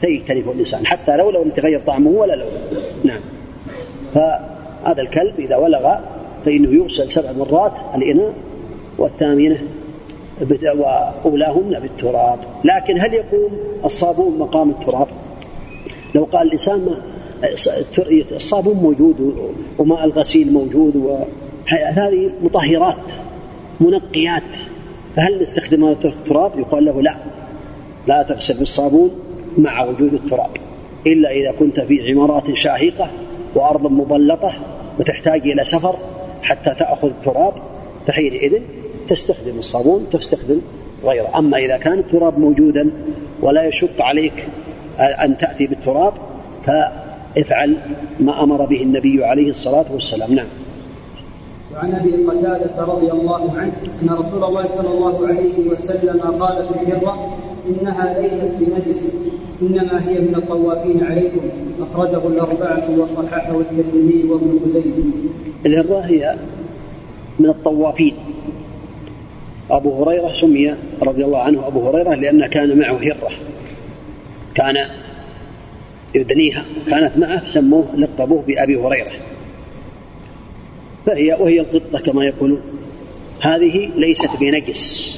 فيجتنبه الإنسان حتى لو لم يتغير طعمه ولا لونه. نعم. فهذا الكلب إذا ولغ فإنه يغسل سبع مرات الإناء والثامنة وأولاهن بالتراب. لكن هل يقوم الصابون مقام التراب؟ لو قال الإنسان ما الصابون موجود وماء الغسيل موجود هذه مطهرات منقيات. فهل نستخدم التراب؟ يقال له لا. لا تغسل بالصابون مع وجود التراب. إلا إذا كنت في عمارات شاهقة وأرض مبلطة وتحتاج إلى سفر حتى تأخذ التراب فحينئذ تستخدم الصابون تستخدم غيره. أما إذا كان التراب موجودا ولا يشق عليك أن تأتي بالتراب فافعل ما أمر به النبي عليه الصلاة والسلام. نعم. وعن أبي قتادة رضي الله عنه أن رسول الله صلى الله عليه وسلم قال في الهره إنها ليست بنجس إنما هي من الطوافين عليكم. أخرجه الأربعة وصححه الترمذي وابن خزيمة. الهره هي من الطوافين. أبو هريرة سمي رضي الله عنه أبو هريرة لأن كان معه هرة. كان يدنيها. كانت معه سموه لقبوه بأبي هريرة. فهي وهي القطة كما يقولون هذه ليست بنجس.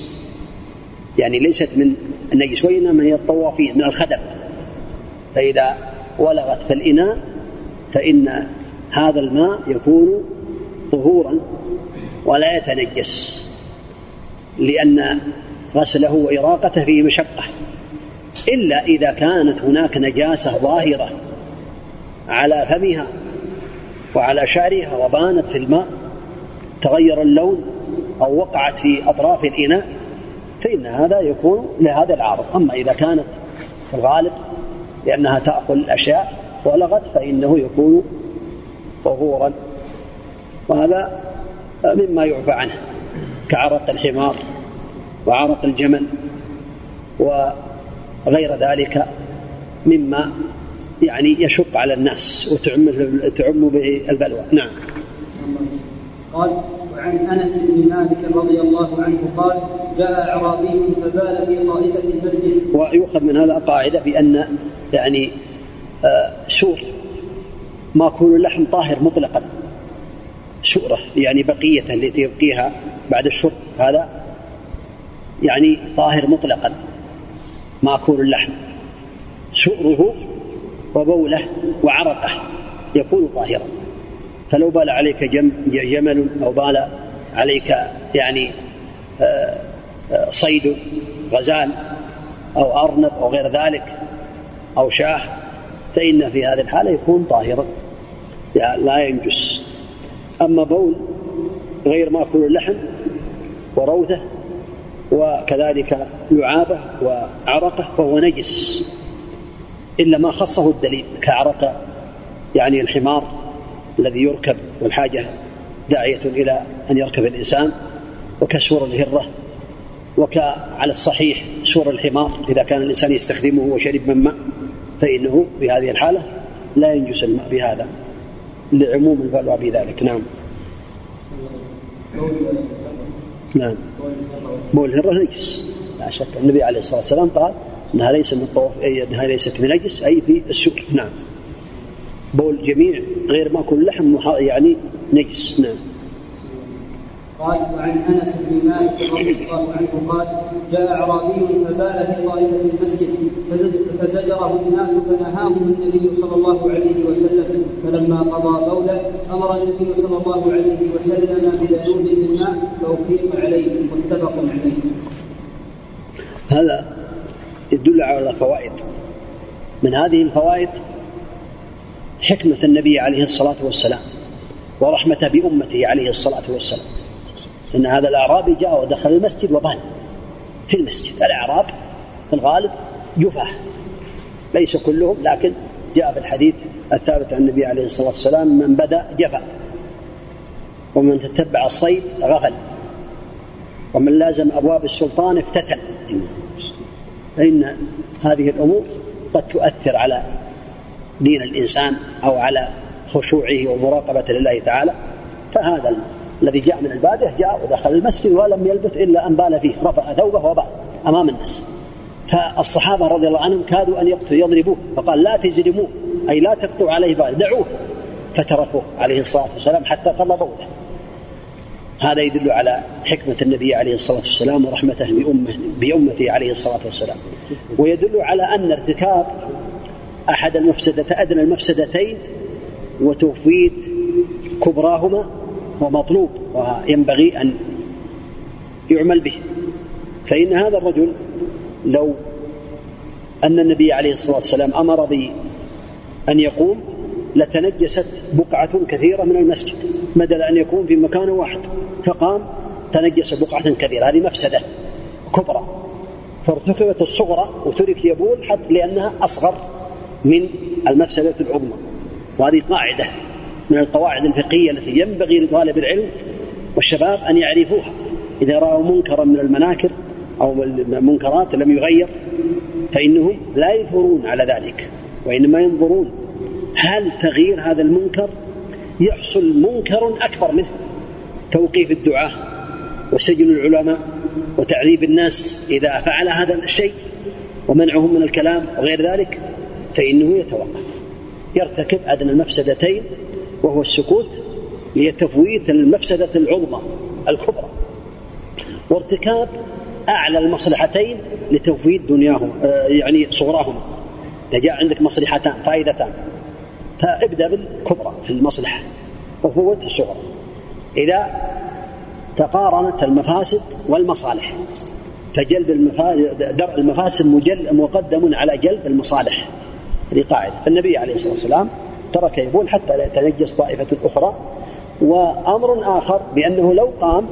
يعني ليست من النجس وإنما هي الطوافين من الخدم. فإذا ولغت في الإناء فإن هذا الماء يكون طهورا ولا يتنجس. لأن غسله وإراقته فيه مشقة. إلا إذا كانت هناك نجاسة ظاهرة على فمها وعلى شعرها وبانت في الماء تغير اللون أو وقعت في أطراف الإناء فإن هذا يكون لهذا العارض أما إذا كانت في الغالب لأنها تأكل الأشياء ولغت فإنه يكون طهورا. وهذا مما يعفى عنه. كعرق الحمار وعرق الجمل وغير ذلك مما يعني يشق على الناس وتعم تعم به البلوى نعم. قال وعن أنس بن مالك رضي الله عنه قال جاء أعرابي فبال في طائفة المسجد. ويؤخذ من هذا قاعدة بأن يعني آه، سور ماكول اللحم طاهر مطلقا. سؤرة يعني بقية التي يبقيها بعد الشرب هذا يعني طاهر مطلقا مأكول اللحم. سؤره وبوله وعرقه يكون طاهرا. فلو بال عليك جم جمل أو بال عليك يعني آه، آه، صيد غزال أو أرنب أو غير ذلك أو شاه فإن في هذه الحالة يكون طاهرا. لا ينجس. أما بول غير ماكل اللحم وروثه وكذلك لعابه وعرقه فهو نجس إلا ما خصه الدليل كعرق يعني الحمار الذي يركب والحاجة داعية إلى أن يركب الإنسان وكسور الهرة وكعلى الصحيح سور الحمار إذا كان الإنسان يستخدمه وشرب من ماء فإنه في هذه الحالة لا ينجس الماء بهذا. لعموم البلوى في ذلك. نعم. نعم. بول الهرة نجس. لا شك النبي عليه الصلاة والسلام قال أنها ليس من الطواف أنها ليست بنجس أي في السور نعم. بول جميع غير ماكل اللحم يعني نجس. نعم. قال وعن أنس بن مالك رضي الله عنه قال جاء أعرابي فبال في طائفة المسجد فزجره الناس فنهاهم النبي صلى الله عليه وسلم. فلما قضى بوله أمر النبي صلى الله عليه وسلم بدلول من ماء عليه. متفق عليه. هذا يدل على فوائد من هذه الفوائد حكمة النبي عليه الصلاة والسلام ورحمته بأمته عليه الصلاة والسلام. أن هذا الأعرابي جاء ودخل المسجد وبان في المسجد. الأعراب في الغالب جفاة ليس كلهم لكن جاء في الحديث الثابت عن النبي عليه الصلاة والسلام من بدأ جفا ومن تتبع الصيد غفل ومن لازم أبواب السلطان افتتن. فإن هذه الأمور قد تؤثر على دين الإنسان أو على خشوعه ومراقبة لله تعالى فهذا الذي جاء من البادية جاء ودخل المسجد ولم يلبث إلا أن بال فيه رفع ثوبه وبال أمام الناس. فالصحابة رضي الله عنهم كادوا أن يقتلوا يضربوه فقال لا تزرموه أي لا تقطعوا عليه بال دعوه. فتركوه عليه الصلاة والسلام حتى قضى بوله هذا يدل على حكمة النبي عليه الصلاة والسلام ورحمته بأمه بأمته عليه الصلاة والسلام. ويدل على أن ارتكاب أحد المفسدة أدنى المفسدتين وتفويت كبراهما ومطلوب وينبغي أن يعمل به. فإن هذا الرجل لو أن النبي عليه الصلاة والسلام أمر بأن يقوم لتنجست بقعة كثيرة من المسجد بدل أن يكون في مكان واحد فقام تنجس بقعة كثيرة هذه مفسدة كبرى. فارتكبت الصغرى وترك يبول حتى لأنها أصغر من المفسدة العظمى وهذه قاعدة. من القواعد الفقهية التي ينبغي لطالب العلم والشباب أن يعرفوها. إذا رأوا منكرا من المناكر أو المنكرات لم يغير فإنهم لا يثورون على ذلك وإنما ينظرون هل تغيير هذا المنكر يحصل منكر أكبر منه؟ توقيف الدعاة وسجن العلماء وتعذيب الناس إذا فعل هذا الشيء ومنعهم من الكلام وغير ذلك فإنه يتوقف يرتكب أدنى المفسدتين وهو السكوت لتفويت المفسدة العظمى الكبرى. وارتكاب أعلى المصلحتين لتفويت دنياهم آه، يعني صغراهما إذا جاء عندك مصلحتان فائدتان. فابدأ بالكبرى في المصلحة وفوت الصغرى. إذا تقارنت المفاسد والمصالح فجلب المفاسد درء المفاسد مقدم على جلب المصالح. هذه قاعدة. فالنبي عليه الصلاة والسلام ترك يبول حتى لا يتنجس طائفة أخرى وأمر آخر بأنه لو قام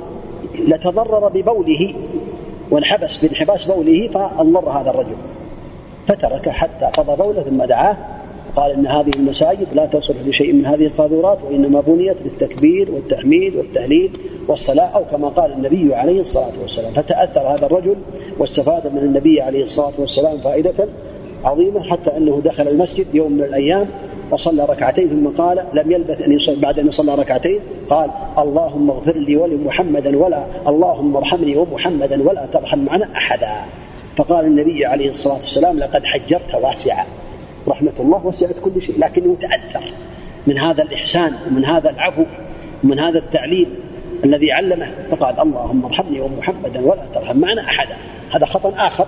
لتضرر ببوله وانحبس بانحباس بوله فأضر هذا الرجل. فترك حتى قضى بوله ثم دعاه قال إن هذه المساجد لا تصلح لشيء من هذه القاذورات وإنما بنيت للتكبير والتحميد والتهليل والصلاة أو كما قال النبي عليه الصلاة والسلام. فتأثر هذا الرجل واستفاد من النبي عليه الصلاة والسلام فائدة عظيمة حتى أنه دخل المسجد يوم من الأيام وصلى ركعتين ثم قال لم يلبث أن يصلي بعد أن صلى ركعتين. قال اللهم اغفر لي ولمحمدا ولا اللهم ارحمني ومحمدا ولا ترحم معنا أحدا. فقال النبي عليه الصلاة والسلام لقد حجرت واسعا رحمة الله وسعت كل شيء لكنه تأثر. من هذا الإحسان ومن هذا العفو ومن هذا التعليم الذي علمه فقال اللهم ارحمني ومحمدا ولا ترحم معنا أحدا. هذا خطأ آخر.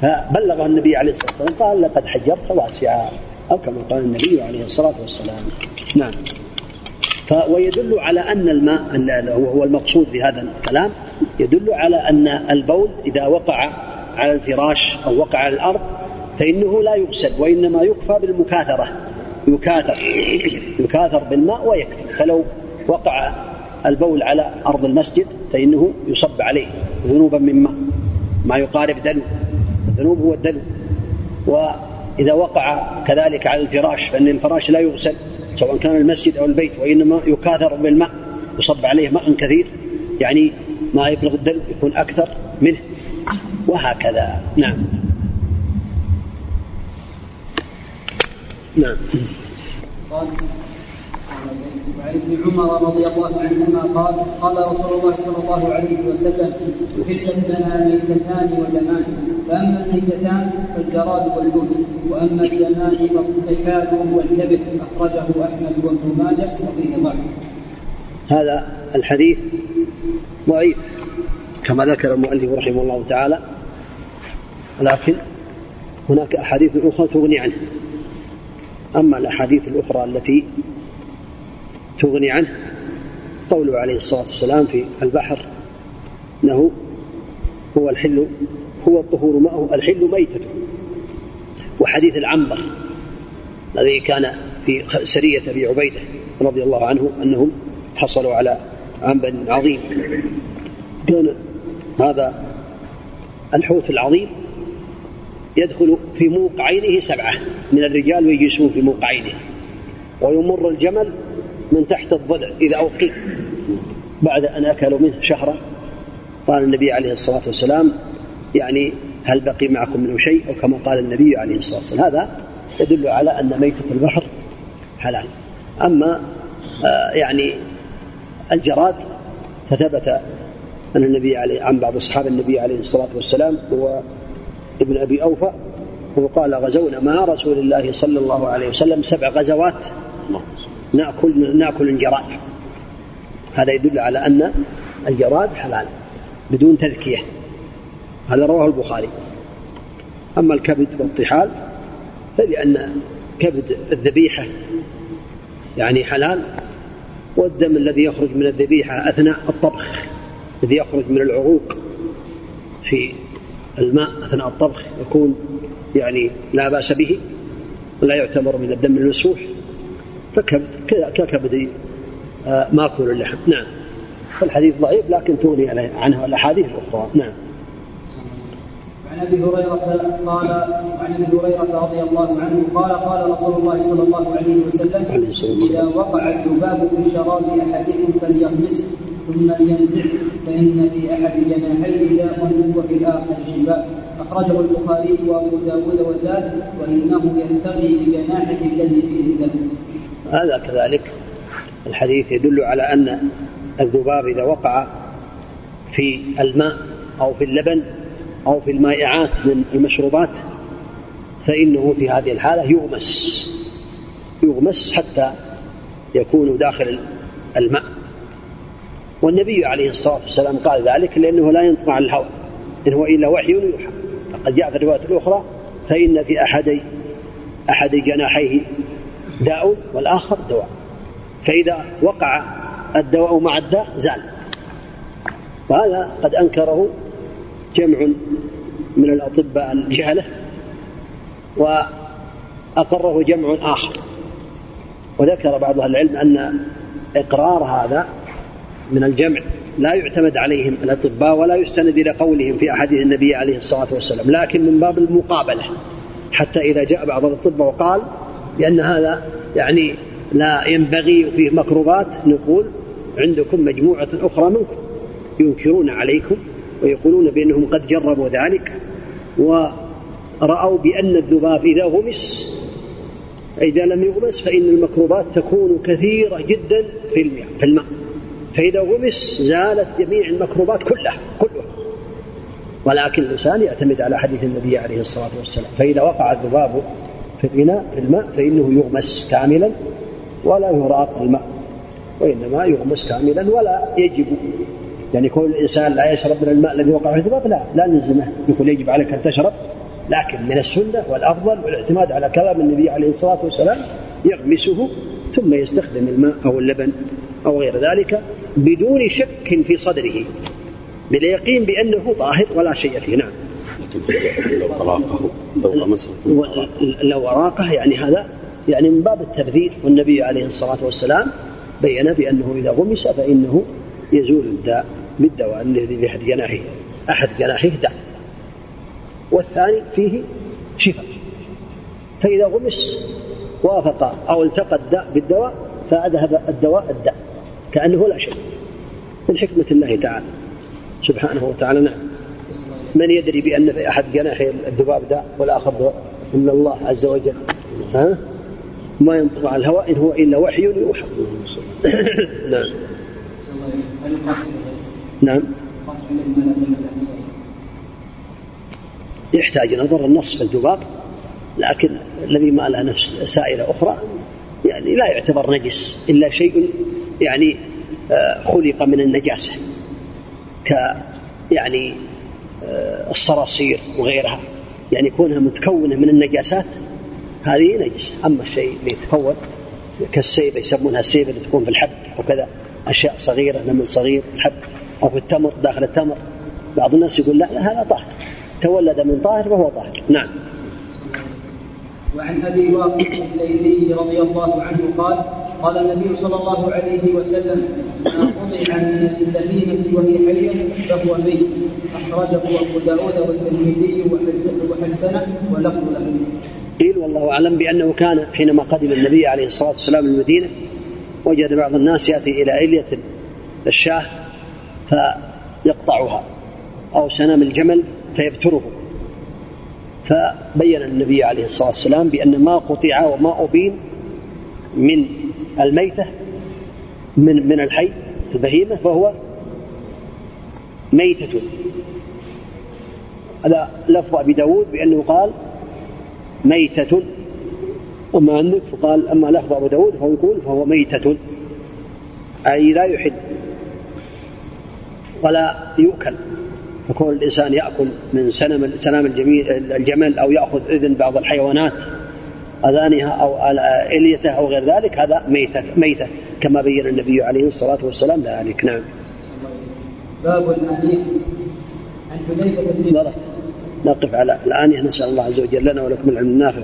فبلغه النبي عليه الصلاة والسلام قال لقد حجرت واسعا أو كما قال النبي عليه الصلاة والسلام. نعم. ويدل على أن الماء وهو المقصود في هذا الكلام. يدل على أن البول إذا وقع على الفراش أو وقع على الأرض فإنه لا يغسل وإنما يكفى بالمكاثرة. يكاثر. يكاثر بالماء ويكفي. فلو وقع البول على أرض المسجد فإنه يصب عليه ذنوبا من ماء ما يقارب دلو. الذنوب هو الدلو. وإذا وقع كذلك على الفراش فإن الفراش لا يغسل سواء كان المسجد أو البيت وإنما يكاثر بالماء يصب عليه ماء كثير يعني ما يبلغ الدلو يكون أكثر منه. وهكذا. نعم. نعم. وعن ابن عمر رضي الله عنهما قال قال رسول الله صلى الله عليه وسلم احلت لنا ميتتان ودمان فأما الميتتان فالجراد والحوت وأما الدمان فالطحال والكبد أخرجه أحمد وابن ماجه وفيه ضعف. هذا الحديث ضعيف كما ذكر المؤلف رحمه الله تعالى لكن هناك أحاديث أخرى تغني عنه. أما الأحاديث الأخرى التي تغني عنه. قوله عليه الصلاة والسلام في البحر أنه هو الحل هو الطهور ماءه الحل ميتته وحديث العنبر الذي كان في سرية أبي عبيدة رضي الله عنه أنهم حصلوا على عنبر عظيم. كان هذا الحوت العظيم يدخل في موق عينه سبعة من الرجال ويجلسون في موق عينه. ويمر الجمل من تحت الضلع إذا أوقي بعد أن أكلوا منه شهرا. قال النبي عليه الصلاة والسلام يعني هل بقي معكم منه شيء؟ أو كما قال النبي عليه الصلاة والسلام هذا يدل على أن ميتة البحر حلال. أما آه يعني الجراد فثبت أن النبي عليه عن بعض أصحاب النبي عليه الصلاة والسلام هو ابن أبي أوفى وقال غزونا مع رسول الله صلى الله عليه وسلم سبع غزوات. نأكل نأكل الجراد. هذا يدل على أن الجراد حلال بدون تذكية. هذا رواه البخاري. أما الكبد والطحال فلأن كبد الذبيحة يعني حلال والدم الذي يخرج من الذبيحة أثناء الطبخ الذي يخرج من العروق في الماء أثناء الطبخ يكون يعني لا بأس به ولا يعتبر من الدم المسفوح فكبد ككبد آه، مأكول اللحم. نعم. فالحديث ضعيف لكن تغني عنه الأحاديث الأخرى. نعم. عن أبي هريرة قال عن أبي هريرة رضي الله عنه قال قال رسول الله صلى الله عليه وسلم إذا وقع الذباب في شراب أحدكم فليغمسه ثم لينزع فإن في أحد جناحيه داء وفي الآخر شفاء. أخرجه البخاري وأبو داود وزاد وإنه ينتغي بجناحه الذي فيه الدم هذا كذلك الحديث يدل على أن الذباب إذا وقع في الماء أو في اللبن أو في المائعات من المشروبات فإنه في هذه الحالة يغمس يغمس حتى يكون داخل الماء. والنبي عليه الصلاة والسلام قال ذلك لأنه لا ينطق عن الهوى إن هو إلا وحي يوحى. فقد جاء في الرواية الأخرى فإن في أحد أحد جناحيه داء والآخر دواء. فإذا وقع الدواء مع الداء زال. وهذا قد أنكره جمع من الأطباء الجهلة وأقره جمع آخر. وذكر بعض أهل العلم أن إقرار هذا من الجمع لا يعتمد عليهم الأطباء ولا يستند إلى قولهم في أحاديث النبي عليه الصلاة والسلام لكن من باب المقابلة. حتى إذا جاء بعض الأطباء وقال بأن هذا يعني لا ينبغي وفيه مكروبات نقول عندكم مجموعة أخرى منكم ينكرون عليكم ويقولون بأنهم قد جربوا ذلك ورأوا بأن الذباب إذا غمس إذا لم يغمس فإن الميكروبات تكون كثيرة جدا في الماء في الماء. فإذا غمس زالت جميع الميكروبات كلها كلها. ولكن الإنسان يعتمد على حديث النبي عليه الصلاة والسلام فإذا وقع الذباب في الإناء في الماء فإنه يغمس كاملا ولا يراق الماء وإنما يغمس كاملا ولا يجب. يعني كل الإنسان لا يشرب من الماء الذي وقع في الذباب لا لا نلزمه. يقول يجب عليك أن تشرب لكن من السنة والأفضل والاعتماد على كلام النبي عليه الصلاة والسلام يغمسه ثم يستخدم الماء أو اللبن أو غير ذلك بدون شك في صدره باليقين بأنه طاهر ولا شيء فيه. نعم. لو أراقه لو لو أراقه يعني هذا يعني من باب التبذير والنبي عليه الصلاة والسلام بين بأنه إذا غمس فإنه يزول الداء بالدواء الذي في أحد جناحه أحد جناحه داء. والثاني فيه شفاء فإذا غمس وافق أو التقى الداء بالدواء فأذهب الدواء الداء كأنه لا شيء من حكمة الله تعالى. سبحانه وتعالى نعم. من يدري بأن في أحد جناحي الذباب داء والآخر دواء إلا الله عز وجل. ها؟ ما ينطق عن الهواء إن هو إلا وحي يوحى. نعم. نعم. يحتاج نظر النص في الذباب لكن الذي ما له نفس سائلة أخرى يعني لا يعتبر نجس إلا شيء يعني آه، خلق من النجاسة. ك يعني الصراصير وغيرها. يعني كونها متكونة من النجاسات هذه نجس أما الشيء اللي يتكون كالسيبة يسمونها السيبة اللي تكون في الحب وكذا أشياء صغيرة نمل صغير الحب أو في التمر داخل التمر. بعض الناس يقول لا, لا هذا طاهر. تولد من طاهر فهو طاهر. نعم. وعن أبي واقف الليثي رضي الله عنه قال قال النبي صلى الله عليه وسلم ما قطع من البهيمة وهي حية فهو ميت. أخرجه أبو داود والترمذي وحسنه ولفظ له. قيل والله أعلم بأنه كان حينما قدم النبي عليه الصلاة والسلام المدينة وجد بعض الناس يأتي إلى إلية الشاة فيقطعها أو سنام الجمل فيبتره. فبين النبي عليه الصلاة والسلام بأن ما قطع وما أبين من الميتة من من الحي البهيمة فهو ميتة. هذا لفظ أبي داود بأنه قال ميتة. وما عندك فقال أما لفظ أبو داود فهو يقول فهو ميتة. أي لا يحل ولا يؤكل. يكون الإنسان يأكل من سنم سنام الجميل الجمل أو يأخذ إذن بعض الحيوانات أذانها أو إليته أو غير ذلك هذا ميتة ميتة كما بين النبي عليه الصلاة والسلام ذلك. نعم. باب الآنية عن حذيفة بن نقف على الآنية نسأل الله عز وجل لنا ولكم العلم النافع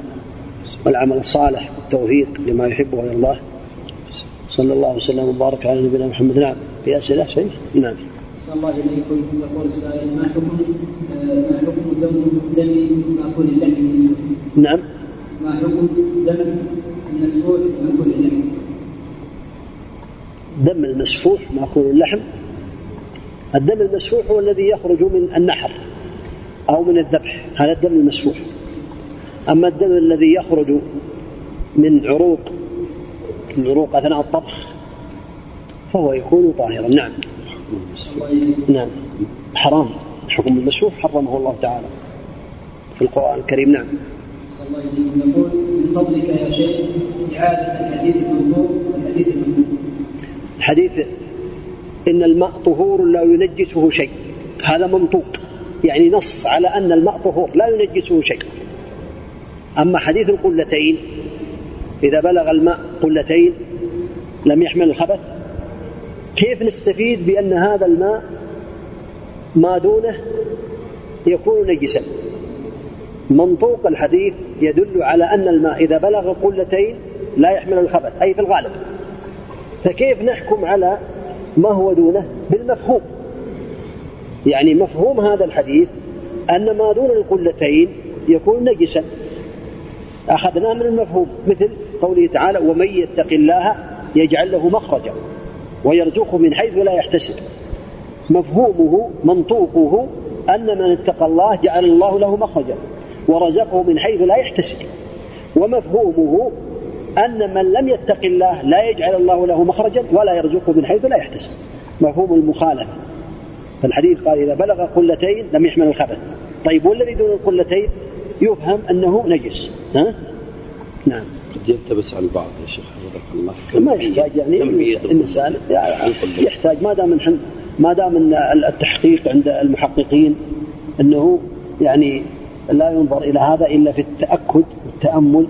والعمل الصالح والتوفيق لما يحبه ويرضاه صلى الله وسلم وبارك على نبينا محمد. نعم. في أسئلة شيء نعم. صلى الله إليكم يقول السائل ما حكم ما حكم دم دم مأكول اللحم المسفوح؟ نعم. ما حكم دم المسفوح مأكول اللحم؟ دم المسفوح مأكول اللحم. الدم المسفوح هو الذي يخرج من النحر أو من الذبح. هذا الدم المسفوح. أما الدم الذي يخرج من عروق العروق أثناء الطبخ فهو يكون طاهرا. نعم. نعم. حرام. حكم المسفوح حرمه الله تعالى. في القرآن الكريم. نعم. من فضلك يا شيخ إعادة الحديث الحديث إن الماء طهور لا ينجسه شيء. هذا منطوق. يعني نص على أن الماء طهور لا ينجسه شيء. أما حديث القلتين إذا بلغ الماء قلتين لم يحمل الخبث كيف نستفيد بأن هذا الماء ما دونه يكون نجسا؟ منطوق الحديث يدل على أن الماء إذا بلغ قلتين لا يحمل الخبث أي في الغالب. فكيف نحكم على ما هو دونه؟ بالمفهوم. يعني مفهوم هذا الحديث أن ما دون القلتين يكون نجسا. أخذناه من المفهوم مثل قوله تعالى ومن يتق الله يجعل له مخرجا ويرزقه من حيث لا يحتسب. مفهومه منطوقه أن من اتقى الله جعل الله له مخرجا. ورزقه من حيث لا يحتسب. ومفهومه أن من لم يتق الله لا يجعل الله له مخرجا ولا يرزقه من حيث لا يحتسب. مفهوم المخالفة. فالحديث قال إذا بلغ قلتين لم يحمل الخبث. طيب والذي دون القلتين يفهم أنه نجس. ها؟ نعم. قد يلتبس على البعض يا شيخ الله. ما يحتاج يعني الإنسان يحتاج ما دام ما دام التحقيق عند المحققين أنه يعني لا ينظر إلى هذا إلا في التأكد والتأمل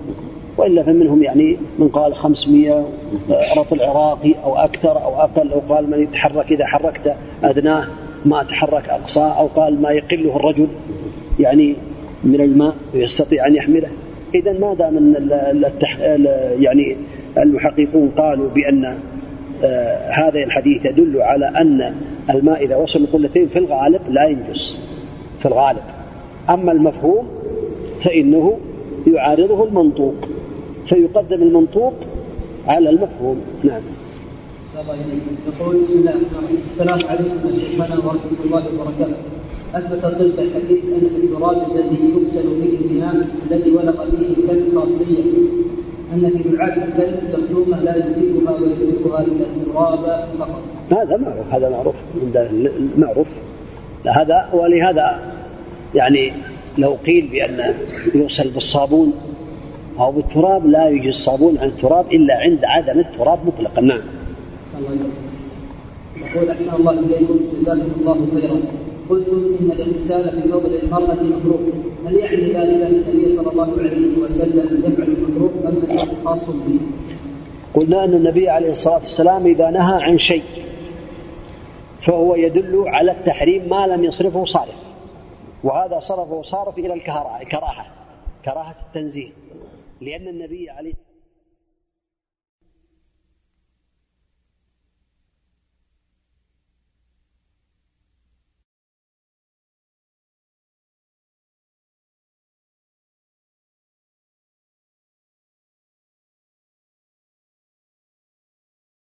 وإلا فمنهم يعني من قال 500 رطل عراقي أو أكثر أو أقل أو قال من يتحرك إذا حركت أدناه ما تحرك أقصاه أو قال ما يقله الرجل يعني من الماء ويستطيع أن يحمله إذا ما دام. يعني المحققون قالوا بأن آه هذا الحديث يدل على أن الماء إذا وصل قلتين في الغالب لا ينجس في الغالب أما المفهوم فإنه يعارضه المنطوق فيقدم المنطوق على المفهوم. نعم. الله يقول بسم الله السلام عليكم شيخنا ورحمة الله وبركاته. أثبت الطب الحديث أن في التراب الذي يغسل به الاناء الذي ولغ فيه الكلب خاصية أن في لعاب الكلب مخدومه لا يمسكها ويمسكها إلا التراب فقط. هذا معروف هذا معروف عند معروف. هذا ولهذا يعني لو قيل بأن يغسل بالصابون أو بالتراب لا يوجد الصابون عن التراب إلا عند عدم التراب مطلقا. نعم. يقول أحسن الله إليكم جزاكم الله خيرا. قلتم إن الاغتسال في فضل المرأة مكروه هل يعني ذلك أن النبي صلى الله عليه وسلم يفعل المكروه أم خاص به؟ قلنا أن النبي عليه الصلاة والسلام إذا نهى عن شيء فهو يدل على التحريم ما لم يصرفه صارف وهذا صرفه صارف إلى الكراهة كراهة. التنزيه لأن النبي عليه